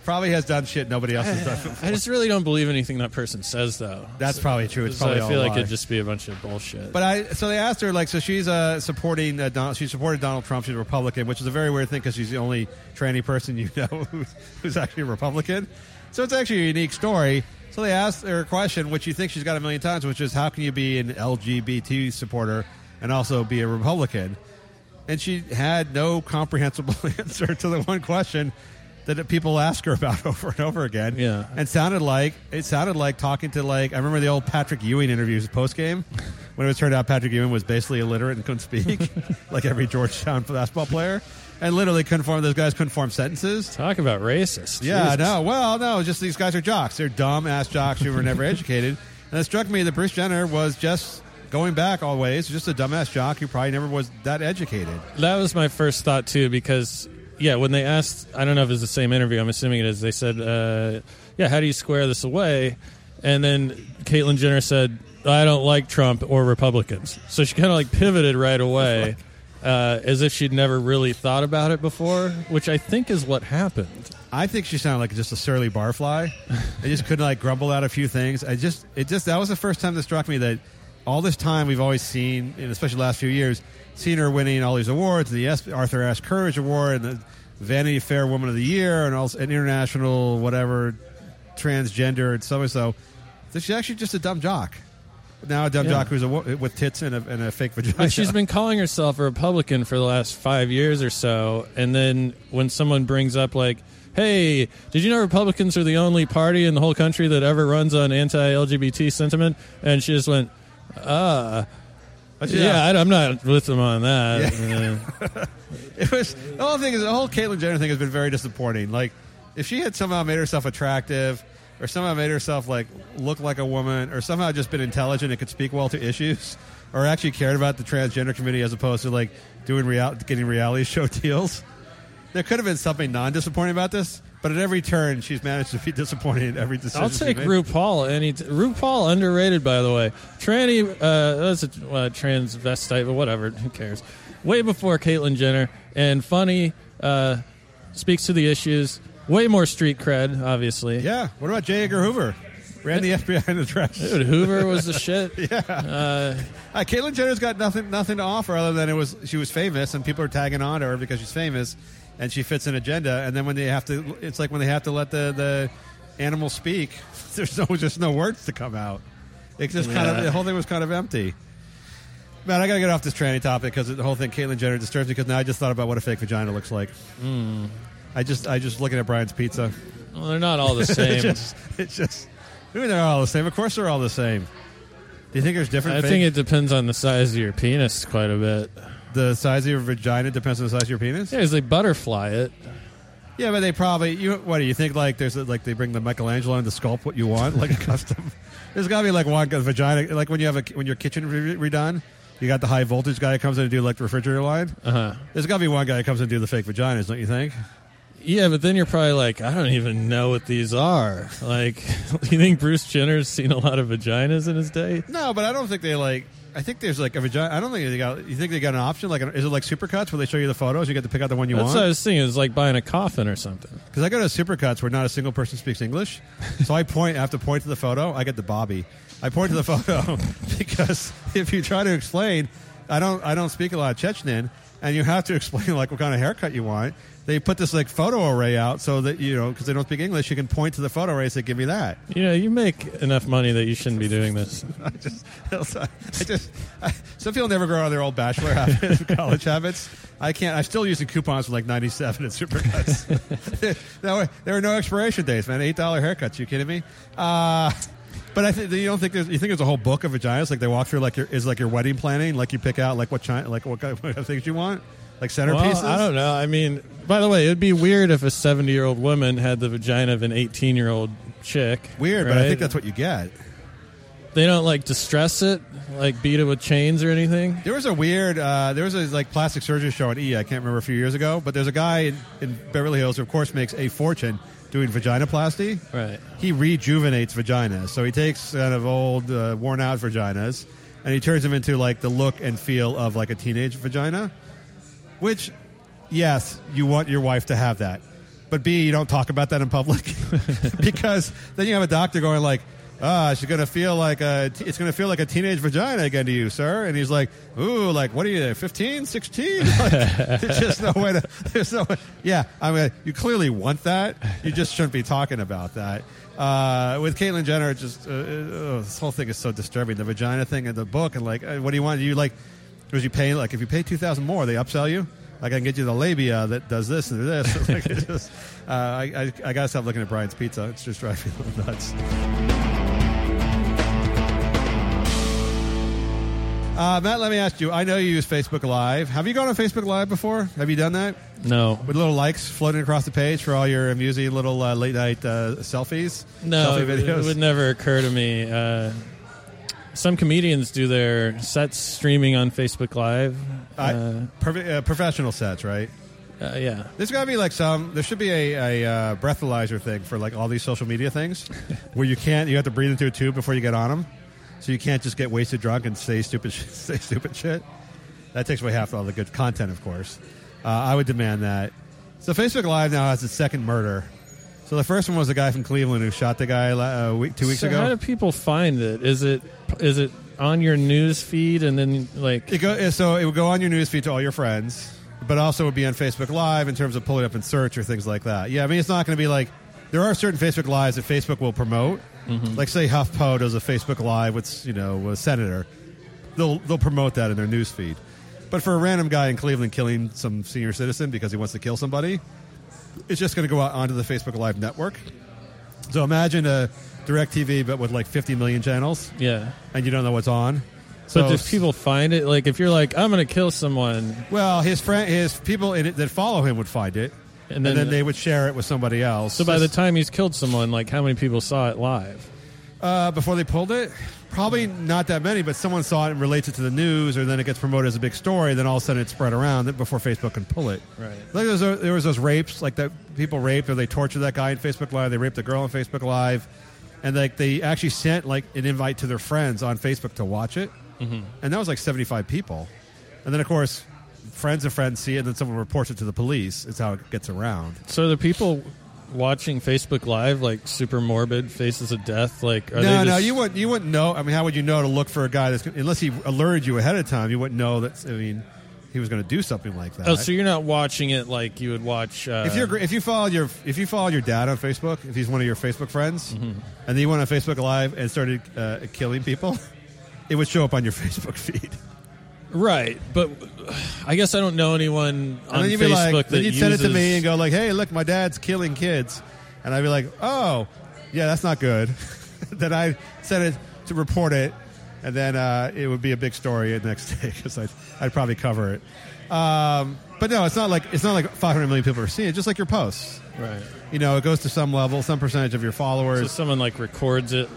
probably has done shit nobody else has done. I just really don't believe anything that person says, though. That's probably true. It's So probably I feel all like lie. it'd just be a bunch of bullshit. But I so they asked her like so she's uh, supporting uh, Donald she supported Donald Trump she's a Republican which is a very weird thing because she's the only tranny person you know who's, who's actually a Republican so it's actually a unique story so they asked her a question which you think she's got a million times which is how can you be an LGBT supporter and also be a Republican and she had no comprehensible answer to the one question that people ask her about over and over again. Yeah. and sounded like it sounded like talking to like I remember the old Patrick Ewing interviews post game when it was turned out Patrick Ewing was basically illiterate and couldn't speak, like every Georgetown basketball player, and literally couldn't form. Those guys couldn't form sentences. Talk about racist. Yeah, Jesus. no. Well, no, just these guys are jocks. They're dumb ass jocks who were never educated. And it struck me that Bruce Jenner was just going back always, just a dumbass jock who probably never was that educated. That was my first thought too, because yeah, when they asked, I don't know if it's the same interview. I'm assuming it is. They said, uh, "Yeah, how do you square this away?" And then Caitlyn Jenner said, "I don't like Trump or Republicans." So she kind of like pivoted right away, uh, as if she'd never really thought about it before, which I think is what happened. I think she sounded like just a surly barfly. I just couldn't like grumble out a few things. I just it just that was the first time that struck me that all this time we've always seen, and especially the last few years, seen her winning all these awards, the Arthur Ashe Courage Award and the Vanity Fair Woman of the Year, and also an international whatever transgender and so and so. She's actually just a dumb jock. now a dumb Yeah. jock who's a, with tits and a, and a fake vagina. But she's been calling herself a Republican for the last five years or so, and then when someone brings up like, "Hey, did you know Republicans are the only party in the whole country that ever runs on anti-LGBT sentiment?" and she just went, "Uh, yeah, I, I'm not with them on that." Uh, It was the whole thing is the whole Caitlyn Jenner thing has been very disappointing. Like, if she had somehow made herself attractive, or somehow made herself like look like a woman, or somehow just been intelligent and could speak well to issues, or actually cared about the transgender community as opposed to like doing real getting reality show deals, there could have been something non-disappointing about this. But at every turn, she's managed to be disappointing in every decision. I'll take. RuPaul. Any t- RuPaul underrated, by the way. Tranny, uh, that's a uh, transvestite, but whatever. Who cares? Way before Caitlyn Jenner, and funny. Uh, speaks to the issues. Way more street cred, obviously. Yeah. What about J. Edgar Hoover? Ran the FBI in the trash. Dude, Hoover was the shit. Yeah. Uh, Caitlyn Jenner's got nothing nothing to offer other than it was she was famous and people are tagging on to her because she's famous and she fits an agenda. And then when they have to, it's like when they have to let the the animal speak. There's no just no words to come out. It's just kind of the whole thing was kind of empty. Man, I gotta get off this tranny topic because the whole thing Caitlyn Jenner disturbs me because now I just thought about what a fake vagina looks like. Hmm. I just I just looking at Brian's pizza. Well, they're not all the It's same. just, it's just. I mean, they're all the same. Of course, they're all the same. Do you think there's different? I fake- think it depends on the size of your penis quite a bit. The size of your vagina depends on the size of your penis. Yeah, 'cause they butterfly it. Yeah, but they probably. You what do you think? Like there's a, like they bring the Michelangelo and the sculpt what you want, like a custom. There's got to be like one vagina, like when you have a when your kitchen re- redone. You got the high voltage guy that comes in to do like the refrigerator line. Uh huh. There's got to be one guy that comes in to do the fake vaginas, don't you think? Yeah, but then you're probably like, I don't even know what these are. Like, you think Bruce Jenner's seen a lot of vaginas in his day? No, but I don't think they like. I think there's like a vagina. I don't think they got. You think they got an option? Like, is it like Supercuts where they show you the photos? You get to pick out the one you That's want. what I was thinking. It's like buying a coffin or something. Because I go to Supercuts where not a single person speaks English, so I point. I have to point to the photo. I get the Bobby. I point to the photo because if you try to explain, I don't. I don't speak a lot of Chechen, and you have to explain like what kind of haircut you want. They put this like photo array out so that you know because they don't speak English, you can point to the photo array and say, "Give me that." You know, you make enough money that you shouldn't be doing this. I just, I just, I, some people never grow out of their old bachelor habits, college habits. I can't. I'm still using coupons from like '97 at Supercuts. there, there were no expiration dates, man. Eight dollar haircuts. You kidding me? Uh, but I think you don't think there's, you think there's a whole book of vaginas like they walk through like your is like your wedding planning like you pick out like what China, like what kind of things you want like centerpieces. Well, I don't know. I mean, by the way, it'd be weird if a 70 year old woman had the vagina of an 18 year old chick. Weird, but I think that's what you get. They don't like distress it, like beat it with chains or anything. There was a weird, uh, there was a like plastic surgery show on E. I can't remember a few years ago, but there's a guy in, in Beverly Hills who, of course, makes a fortune doing vaginoplasty. Right. He rejuvenates vaginas, so he takes kind of old, uh, worn out vaginas, and he turns them into like the look and feel of like a teenage vagina. Which, yes, you want your wife to have that, but B, you don't talk about that in public because then you have a doctor going like. Ah, she's gonna feel like a. It's gonna feel like a teenage vagina again to you, sir. And he's like, "Ooh, like what are you, 15, 16? Like, there's just no way to. There's no way. Yeah, I mean, you clearly want that. You just shouldn't be talking about that. Uh, with Caitlyn Jenner, just uh, uh, this whole thing is so disturbing. The vagina thing in the book, and like, uh, what do you want? You like, was you pay like if you pay two thousand more, they upsell you. Like I can get you the labia that does this and this. like, just, uh, I, I, I gotta stop looking at Brian's pizza. It's just driving me nuts. Uh, Matt, let me ask you. I know you use Facebook Live. Have you gone on Facebook Live before? Have you done that No. with little likes floating across the page for all your amusing little uh, late night uh, selfies? No, selfie it, videos. it would never occur to me. Some comedians do their sets streaming on Facebook Live. I- Uh, Prof- uh, professional sets, right? uh, yeah. There's got to be like some. There should be a, a uh, breathalyzer thing for like all these social media things, where you can't. You have to breathe into a tube before you get on them, so you can't just get wasted drunk and say stupid, sh- say stupid shit. That takes away half all the good content, of course. Uh, I would demand that. So Facebook Live now has its second murder. So the first one was the guy from Cleveland who shot the guy uh, week, two weeks so ago. how do people find it? Is it is it on your news feed and then like It go, so it would go on your news feed to all your friends, but also it would be on Facebook Live in terms of pulling up in search or things like that. Yeah, I mean, it's not going to be like there are certain Facebook Lives that Facebook will promote, Like say HuffPo does a Facebook Live with you know a senator, they'll they'll promote that in their news feed. But for a random guy in Cleveland killing some senior citizen because he wants to kill somebody, it's just going to go out onto the Facebook Live network. So imagine a DirecTV but with like 50 million channels Yeah. and you don't know what's on. But So if people find it, like if you're like, I'm going to kill someone, well, his friend, his people in it that follow him would find it, and and then, then, they would share it with somebody else. so by the time he's killed someone, like how many people saw it live? uh, before they pulled it, probably not that many, but someone saw it and relates it to the news, or then it gets promoted as a big story. Then all of a sudden it spread around before Facebook can pull it. Right. Like there was, there was those rapes, like that people raped or they tortured that guy in Facebook Live. They raped a girl on Facebook Live, and like they actually sent like an invite to their friends on Facebook to watch it, mm-hmm. and that was like seventy five people, and then of course. Friends of friends see it, and then someone reports it to the police. It's how it gets around. So the people watching Facebook Live, like super morbid faces of death, like are no, they just, no, you wouldn't. You wouldn't know. I mean, how would you know to look for a guy that's unless he alerted you ahead of time? You wouldn't know that. I mean, he was going to do something like that. Oh, so you're not watching it like you would watch. Uh, if you're if you follow your if you follow your dad on Facebook, if he's one of your Facebook friends, Mm-hmm. and then you went on Facebook Live and started uh, killing people, it would show up on your Facebook feed. Right, but I guess I don't know anyone And on then you'd be Facebook like, that then you'd send it to me and go like, "Hey, look, my dad's killing kids," and I'd be like, "Oh, yeah, that's not good." then I send it to report it, and then uh, it would be a big story the next day because I'd, I'd probably cover it. Um, but no, it's not like it's not like 500 million people are seeing it. Just like your posts, right. you know, it goes to some level, some percentage of your So followers. someone like records it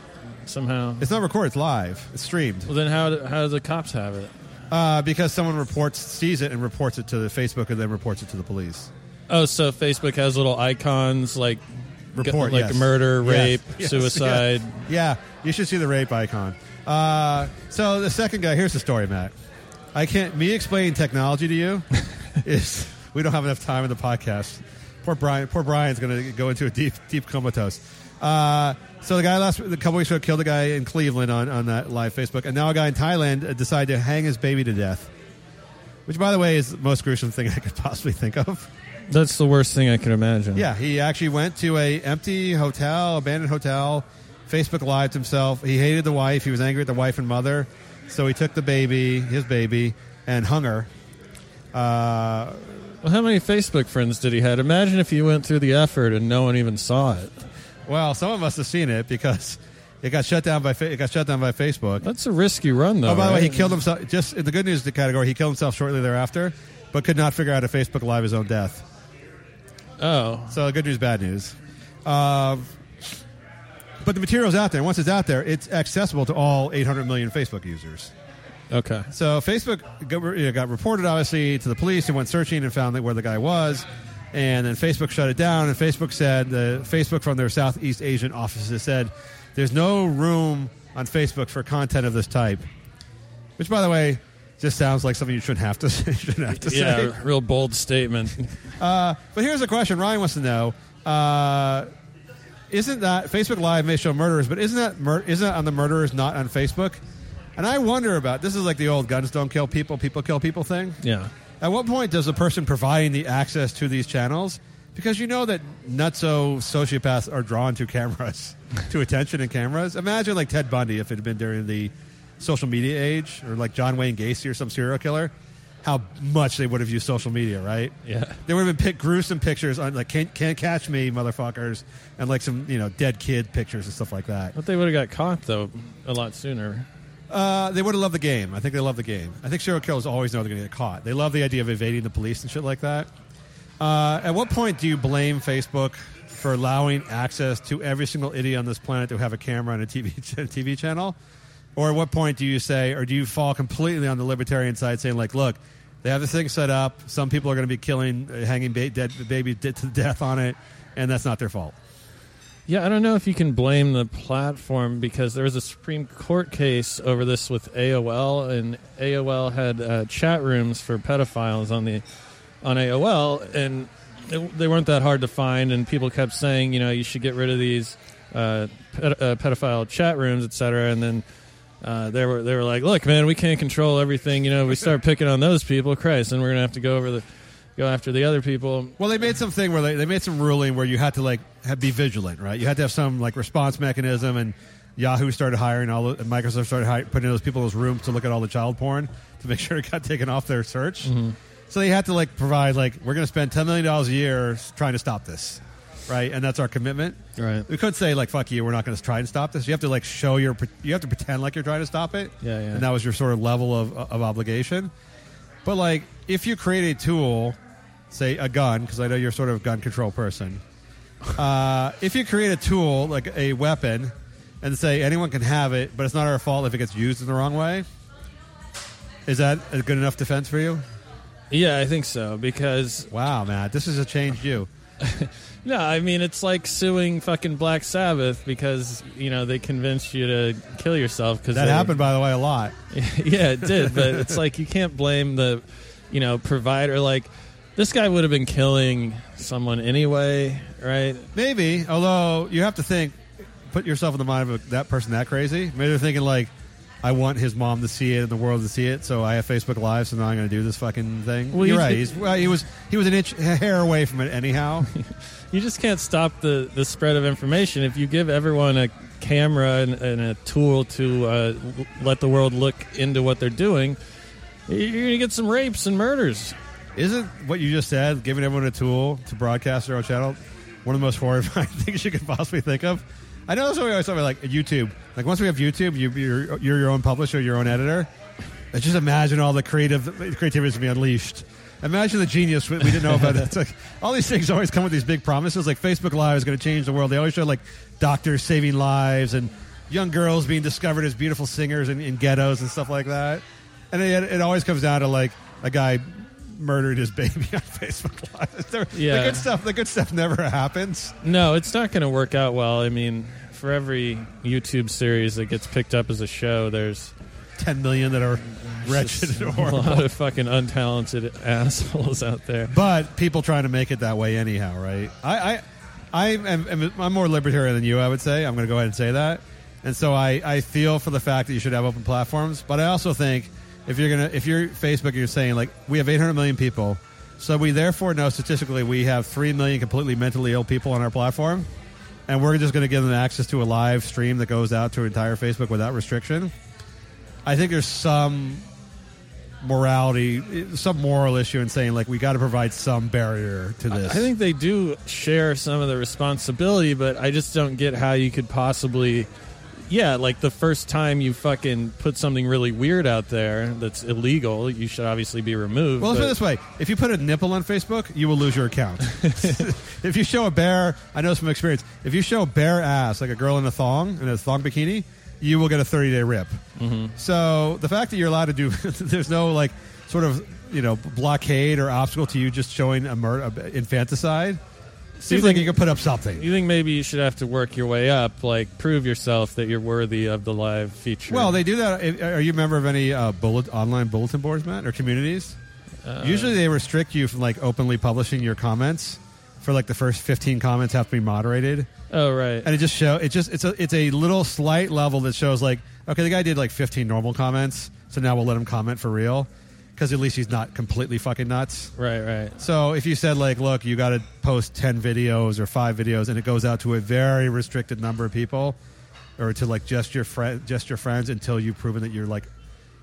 somehow. it's not recorded; it's live. It's streamed Well, then how do, how do the cops have it? Uh, because someone reports, sees it, and reports it to the Facebook, and then reports it to the police. Oh, so Facebook has little icons like report like yes. murder, Yes, rape, yes, suicide. Yeah. yeah, you should see the rape icon. Uh, so the second guy, here's the story, Matt. I can't. Me explaining technology to you is we don't have enough time in the podcast. Poor Brian. Poor Brian's going to go into a deep, deep comatose. Uh, so the guy last a couple weeks ago killed a guy in Cleveland on, on that live Facebook, and now a guy in Thailand decided to hang his baby to death. Which, by the way, is the most gruesome thing I could possibly think of. That's the worst thing I can imagine. Yeah, he actually went to a empty hotel, abandoned hotel. Facebook lived himself. He hated the wife. He was angry at the wife and mother, so he took the baby, his baby, and hung her. Uh, Well, how many Facebook friends did he had? Imagine if he went through the effort and no one even saw it. Well, someone must have seen it because it got shut down by Fa- it got shut down by Facebook. That's a risky run, though. oh, by the way, he killed himself. Just in the good news category, he killed himself shortly thereafter, but could not figure out a Facebook Live his own death. Oh, So good news, bad news. Um, but the material's out there. Once it's out there, it's accessible to all 800 million Facebook users. okay. So Facebook got, you know, got reported, obviously, to the police and went searching and found where the guy was. And then Facebook shut it down. And Facebook said, the Facebook from their Southeast Asian offices said, there's no room on Facebook for content of this type. Which, by the way, just sounds like something you shouldn't have to, shouldn't have to say. Yeah, real bold statement. Uh, but here's a question Ryan wants to know. Uh, isn't that Facebook Live may show murderers, but isn't that mur- isn't that on the murderers not on Facebook? And I wonder about this is like the old guns don't kill people, people kill people thing. yeah. At what point does the person providing the access to these channels, because you know that nutso sociopaths are drawn to cameras, to attention and cameras. Imagine like Ted Bundy if it had been during the social media age, or like John Wayne Gacy or some serial killer, how much they would have used social media, right? Yeah. they would have been pic- gruesome pictures on like can't, can't catch me, motherfuckers, and like some you know dead kid pictures and stuff like that. But they would have got caught though a lot sooner. Uh, they would have loved the game. I think they love the game. I think serial killers always know they're going to get caught. They love the idea of evading the police and shit like that. Uh, at what point do you blame Facebook for allowing access to every single idiot on this planet to have a camera and a TV TV channel? Or at what point do you say, or do you fall completely on the libertarian side, saying like, look, they have this thing set up. Some people are going to be killing, uh, hanging ba- dead babies to death on it, and that's not their fault. Yeah, I don't know if you can blame the platform because there was a Supreme Court case over this with AOL, and AOL had uh, chat rooms for pedophiles on the on AOL, and it, they weren't that hard to find. And people kept saying, you know, you should get rid of these uh, ped- uh, pedophile chat rooms, etc. And then uh, they were they were like, look, man, we can't control everything. You know, we start picking on those people, Christ, and we're gonna have to go over the go after the other people. Well, they made something where they, they made some ruling where you had to like have, be vigilant, right? You had to have some like response mechanism, and Yahoo started hiring all, the, and Microsoft started hi- putting those people in those rooms to look at all the child porn to make sure it got taken off their search. Mm-hmm. So they had to like provide like we're going to spend ten million dollars a year trying to stop this, right? And that's our commitment. Right. We couldn't say like fuck you, we're not going to try and stop this. You have to like show your you have to pretend like you're trying to stop it. Yeah, yeah. And that was your sort of level of of obligation. But like if you create a tool, say a gun, because I know you're sort of a gun control person. Uh, if you create a tool like a weapon and say anyone can have it, but it's not our fault if it gets used in the wrong way, is that a good enough defense for you? Yeah, I think so because Wow, Matt, this has changed you. no, I mean it's like suing fucking Black Sabbath because you know they convinced you to kill yourself because That happened, by the way, a lot. yeah, it did, but it's like you can't blame the you know provider. Like this guy would have been killing someone anyway, right? Maybe, although you have to think, put yourself in the mind of that person that crazy. Maybe they're thinking like, I want his mom to see it and the world to see it, so I have Facebook Live, so now I'm going to do this fucking thing. Well, You're you- right. He's, well, he was he was an inch a hair away from it anyhow. You just can't stop the, the spread of information. If you give everyone a camera and, and a tool to uh, let the world look into what they're doing, you're going to get some rapes and murders. Isn't what you just said, giving everyone a tool to broadcast their own channel, one of the most horrifying things you could possibly think of? I know that's what we always talk about, like YouTube. Like once we have YouTube, you, you're, you're your own publisher, your own editor. I just imagine all the creative creativity to be unleashed. Imagine the genius we we didn't know about. It's like all these things always come with these big promises. Like Facebook Live is going to change the world. They always show like doctors saving lives and young girls being discovered as beautiful singers in, in ghettos and stuff like that. And it, it always comes down to like a guy murdered his baby on Facebook Live. It's Yeah. The good stuff. The good stuff never happens. No, it's not going to work out well. I mean, for every YouTube series that gets picked up as a show, there's Ten million that are wretched and a lot of fucking untalented assholes out there. but people trying to make it that way anyhow, right? I, I, I am I'm more libertarian than you. I would say I'm going to go ahead and say that, and so I, I feel for the fact that you should have open platforms. But I also think if you're gonna if you're Facebook, and you're saying like we have 800 million people, so we therefore know statistically we have three million completely mentally ill people on our platform, and we're just going to give them access to a live stream that goes out to entire Facebook without restriction. I think there's some morality, some moral issue in saying like we got to provide some barrier to this. I think they do share some of the responsibility, but I just don't get how you could possibly. Yeah, like the first time you fucking put something really weird out there that's illegal, you should obviously be removed. Well, let's put it this way: if you put a nipple on Facebook, you will lose your account. if you show a bare, I know this from experience. If you show a bare ass, like a girl in a thong in a thong bikini, you will get a 30 day rip. Mm-hmm. So the fact that you're allowed to do, there's no like sort of you know blockade or obstacle to you just showing a, mur- a infanticide. Seems like think- you could put up something. You think maybe you should have to work your way up, like prove yourself that you're worthy of the live feature? Well, they do that. Are you a member of any uh, bullet online bulletin boards, Matt, or communities? Uh, Usually, they restrict you from like openly publishing your comments. For like the first fifteen comments have to be moderated, oh right. and it just show it just it's a it's a little slight level that shows like okay the guy did like fifteen normal comments, so now we'll let him comment for real because at least he's not completely fucking nuts. Right, right. So if you said like, look, you got to post ten videos or five videos, and it goes out to a very restricted number of people, or to like just your friend, just your friends, until you've proven that you're like,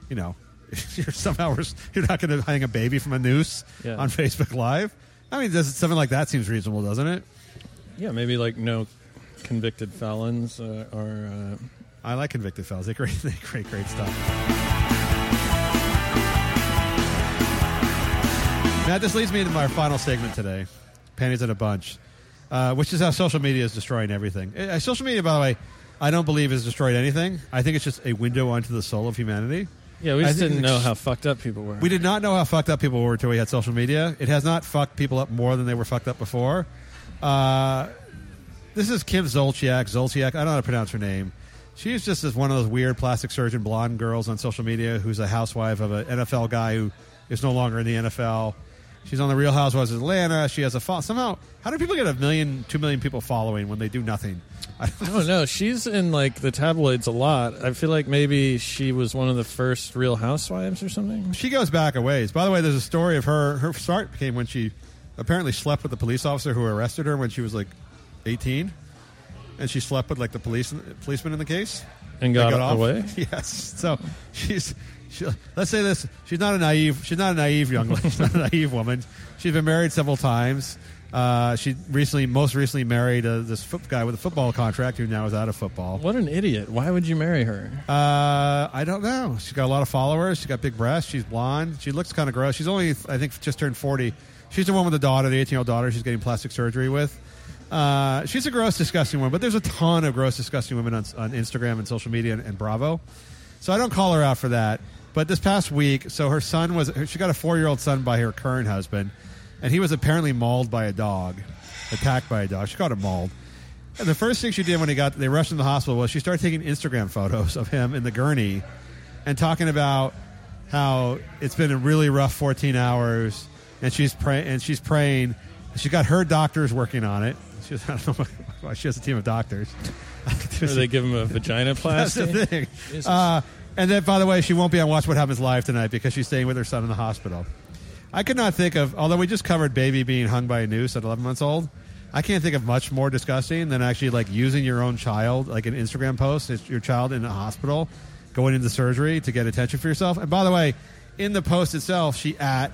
you know, you're somehow you're not going to hang a baby from a noose Yeah. on Facebook Live. I mean, does, something like that seems reasonable, doesn't it? Yeah, maybe like no convicted felons uh, or. Uh, I like convicted felons. They great, they great, great stuff. Matt, this leads me into my final segment today, panties in a bunch, uh, which is how social media is destroying everything. Uh, social media, by the way, I don't believe has destroyed anything. I think it's just a window onto the soul of humanity. yeah, we just didn't know how fucked up people were. We did not know how fucked up people were until we had social media. It has not fucked people up more than they were fucked up before. Uh, this is Kim Zolciak. Zolciak, I don't know how to pronounce her name. She's just as one of those weird plastic surgeon blonde girls on social media who's a housewife of an NFL guy who is no longer in the NFL. She's on the Real Housewives of Atlanta. She has a fo- somehow. How do people get a million, two million people following when they do nothing? I don't know. She's in like the tabloids a lot. I feel like maybe she was one of the first Real Housewives or something. She goes back a ways. By the way, there's a story of her. Her start came when she apparently slept with the police officer who arrested her when she was like 18, and she slept with like the police policeman in the case. And got, They off. away. Yes. So she's. She, let's say this: she's not a naive. She's not a naive young lady. She's not a naive woman. She's been married several times. Uh, she recently, most recently, married uh, this foot guy with a football contract who now is out of football. What an idiot! Why would you marry her? Uh, I don't know. She's got a lot of followers. She's got big breasts. She's blonde. She looks kind of gross. She's only, I think, just turned forty. She's the one with the daughter, the eighteen-year-old daughter. She's getting plastic surgery with. Uh, she's a gross, disgusting woman. But there's a ton of gross, disgusting women on, on Instagram and social media and, and Bravo. So I don't call her out for that. But this past week, so her son was, she got a four-year-old son by her current husband, and he was apparently mauled by a dog, attacked by a dog. She got him mauled. And the first thing she did when he got, they rushed him to the hospital was she started taking Instagram photos of him in the gurney, and talking about how it's been a really rough 14 hours, and she's praying, and she's praying. She got her doctors working on it. She, I don't know why she has a team of doctors. Or they give him a vagina That's the thing. Uh, and then, by the way, she won't be on Watch What Happens Live tonight because she's staying with her son in the hospital. I could not think of, although we just covered baby being hung by a noose at 11 months old, I can't think of much more disgusting than actually like using your own child, like an Instagram post, it's your child in a hospital, going into surgery to get attention for yourself. And by the way, in the post itself, she at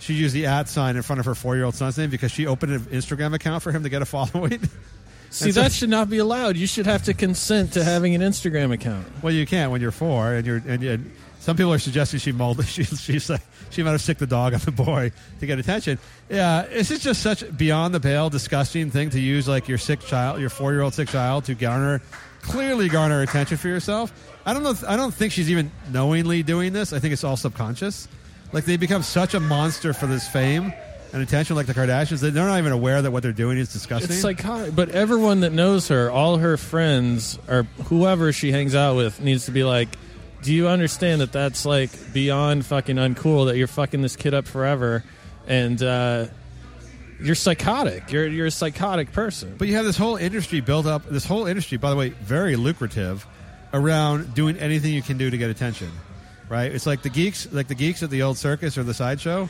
she used the at sign in front of her four year old son's name because she opened an Instagram account for him to get a following. See, And so- that should not be allowed. You should have to consent to having an Instagram account. Well, you can't when you're four, and you're and, and some people are suggesting she molded. She, she's like she might have sicked the dog on the boy to get attention. Yeah, this is just such beyond the pale, disgusting thing to use like your sick child, your four year old sick child, to garner clearly garner attention for yourself. I don't know. I don't think she's even knowingly doing this. I think it's all subconscious. Like they become such a monster for this fame and attention, like the Kardashians. They're not even aware that what they're doing is disgusting. It's psychotic. But everyone that knows her, all her friends, or whoever she hangs out with, needs to be like, do you understand that that's like beyond fucking uncool that you're fucking this kid up forever and uh, you're psychotic. You're, you're a psychotic person. But you have this whole industry built up. This whole industry, by the way, very lucrative, around doing anything you can do to get attention. Right? It's like the geeks, like the geeks at the old circus or the sideshow,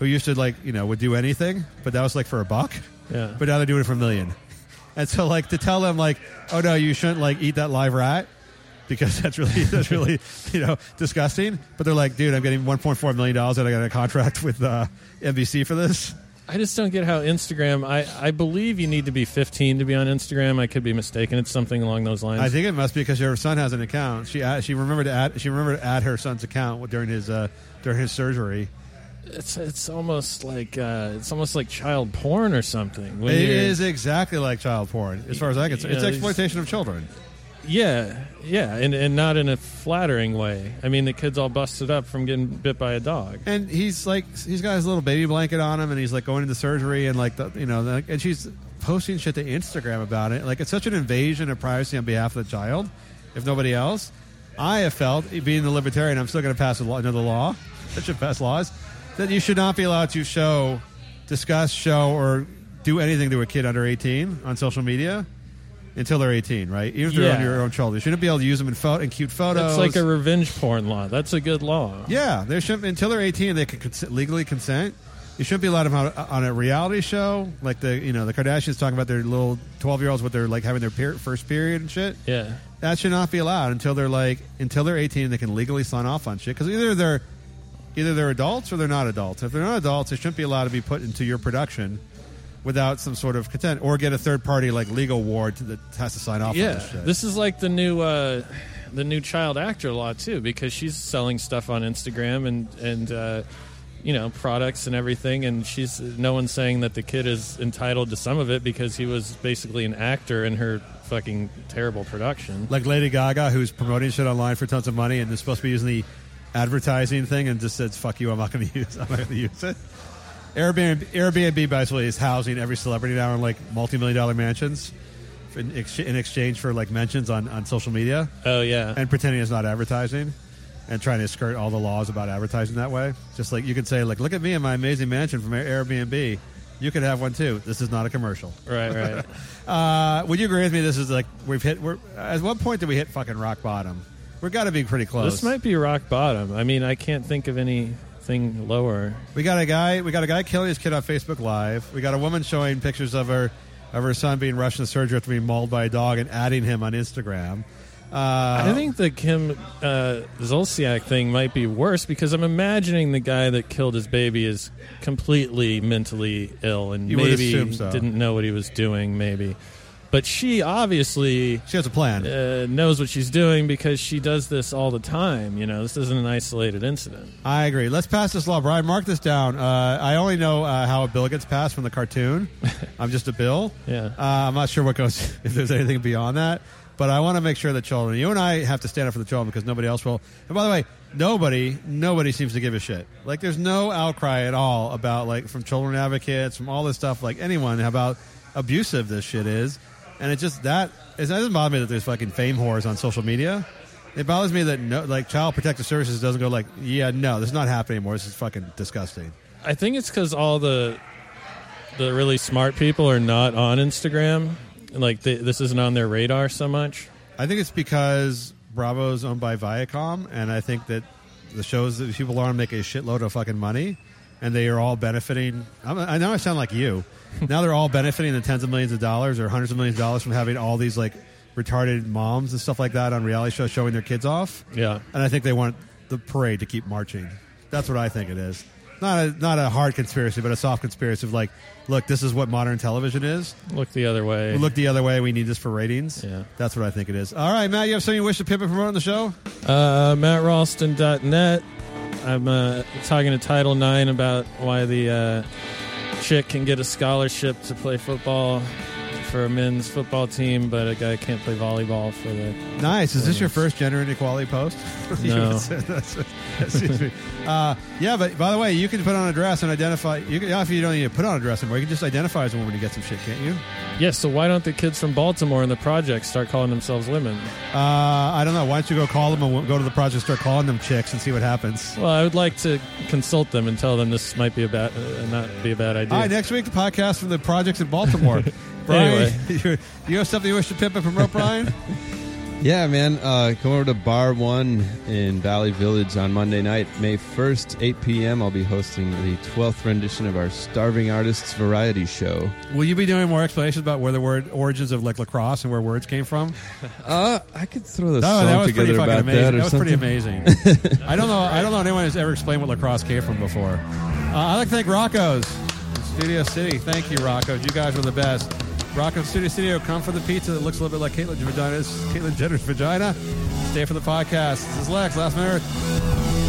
who used to like you know would do anything, but that was like for a buck. Yeah. But now they're doing it for a million. And so like to tell them like, oh no, you shouldn't like eat that live rat because that's really that's really you know disgusting. But they're like, dude, I'm getting 1.4 million dollars and I got a contract with uh, NBC for this. I just don't get how Instagram. I, I believe you need to be 15 to be on Instagram. I could be mistaken. It's something along those lines. I think it must be because her son has an account. She she remembered to add she remembered to add her son's account during his uh, during his surgery. It's it's almost like uh, it's almost like child porn or something. It exactly like child porn, as far as I can see. It's these- exploitation of children. Yeah, yeah, and and not in a flattering way. I mean, the kid's all busted up from getting bit by a dog. And he's like, he's got his little baby blanket on him, and he's like going into surgery, and like, the, you know, the, and she's posting shit to Instagram about it. Like, it's such an invasion of privacy on behalf of the child, if nobody else. I have felt, being the libertarian, I'm still going to pass another law that should pass laws that you should not be allowed to show, discuss, show, or do anything to a kid under 18 on social media until they're 18, right? Even if they're on your own child, you shouldn't be able to use them in, pho- in cute photos. It's like a revenge porn law. That's a good law. Yeah, they shouldn't until they're eighteen. They can cons- legally consent. You shouldn't be allowed them on, on a reality show like the you know the Kardashians talking about their little twelve year olds with their like having their per- first period and shit. Yeah. That should not be allowed until they're like until they're eighteen. They can legally sign off on shit because either they're either they're adults or they're not adults. If they're not adults, they shouldn't be allowed to be put into your production without some sort of consent or get a third party like legal ward that has to sign off on Yeah, this shit. this is like the new uh, the new child actor law too, because she's selling stuff on Instagram and and uh, you know products and everything, and she's no one's saying that the kid is entitled to some of it because he was basically an actor in her fucking terrible production. like Lady Gaga, who's promoting shit online for tons of money and is supposed to be using the advertising thing and just says "fuck you," I'm not going to use. I'm not going to use it. Airbnb, Airbnb basically is housing every celebrity now in like multi-million dollar mansions in, ex- in exchange for like mentions on, on social media Oh yeah, and pretending it's not advertising. and trying to skirt all the laws about advertising that way. Just like you could say, like, look at me in my amazing mansion from Airbnb. You could have one too. This is not a commercial. Right, right. Uh, would you agree with me? This is like we've hit. We're at what point did we hit fucking rock bottom? We've got to be pretty close. this might be rock bottom. I mean, I can't think of anything lower. We got a guy. We got a guy killing his kid on Facebook Live. We got a woman showing pictures of her of her son being rushed into surgery after being mauled by a dog and adding him on Instagram. Uh, I think the Kim uh, Zolciak thing might be worse because I'm imagining the guy that killed his baby is completely mentally ill and maybe so. didn't know what he was doing. Maybe, but she obviously she has a plan. uh, knows what she's doing because she does this all the time. You know, this isn't an isolated incident. I agree. Let's pass this law, Brian. Mark this down. Uh, I only know uh, how a bill gets passed from the cartoon. I'm just a bill. Yeah. Uh, I'm not sure what goes if there's anything beyond that. But I want to make sure that children, you and I, have to stand up for the children because nobody else will. And by the way, nobody, nobody seems to give a shit. Like, there's no outcry at all about like from children advocates, from all this stuff, like anyone about abusive this shit is. And it just that it doesn't bother me that there's fucking fame whores on social media. It bothers me that no, like Child Protective Services doesn't go like, yeah, no, this is not happening anymore. This is fucking disgusting. I think it's because all the the really smart people are not on Instagram. Like they, this isn't on their radar so much. I think it's because Bravo's owned by Viacom, and I think that the shows that people are on make a shitload of fucking money, and they are all benefiting. I'm, I know I sound like you. Now they're all benefiting the tens of millions of dollars or hundreds of millions of dollars from having all these like retarded moms and stuff like that on reality shows showing their kids off. Yeah. And I think they want the parade to keep marching. That's what I think it is. Not a not a hard conspiracy, but a soft conspiracy of like, look, this is what modern television is. Look the other way. We look the other way. We need this for ratings. Yeah. That's what I think it is. All right, Matt, you have something you wish to pimp and promote on the show? Uh, MattRalston.net. I'm uh, talking to Title IX about why the uh, chick can get a scholarship to play football for a men's football team, but a guy can't play volleyball for the. Nice. Is this your first gender inequality post? No. That's- excuse me. Uh, yeah, but by the way, you can put on a dress and identify. You can, if you don't need to put on a dress anymore, you can just identify as a woman to get some shit, can't you? Yeah, so why don't the kids from Baltimore in the project start calling themselves women? Uh, I don't know. Why don't you go call them and go to the project, start calling them chicks, and see what happens? Well, I would like to consult them and tell them this might be a bad, uh, not be a bad idea. All right, next week the podcast from the projects in Baltimore. Brian, Anyway. you, you have something you wish to pimp and promote, Brian? Yeah, man. Uh, come over to Bar One in Valley Village on Monday night, May 1st, 8 p.m. I'll be hosting the 12th rendition of our Starving Artists Variety Show. Will you be doing more explanations about where the word origins of like lacrosse and where words came from? Uh, I could throw the No, song that was pretty together about amazing. that or That was something. pretty amazing. I don't know. I don't know anyone who's ever explained what lacrosse came from before. Uh, I'd like to thank Rocco's Studio City. Thank you, Rocco's. You guys were the best. Rocco's Studio Studio. Come for the pizza that looks a little bit like Caitlyn Vagina's Caitlyn Jenner's vagina. Stay for the podcast. This is Lex. Last minute.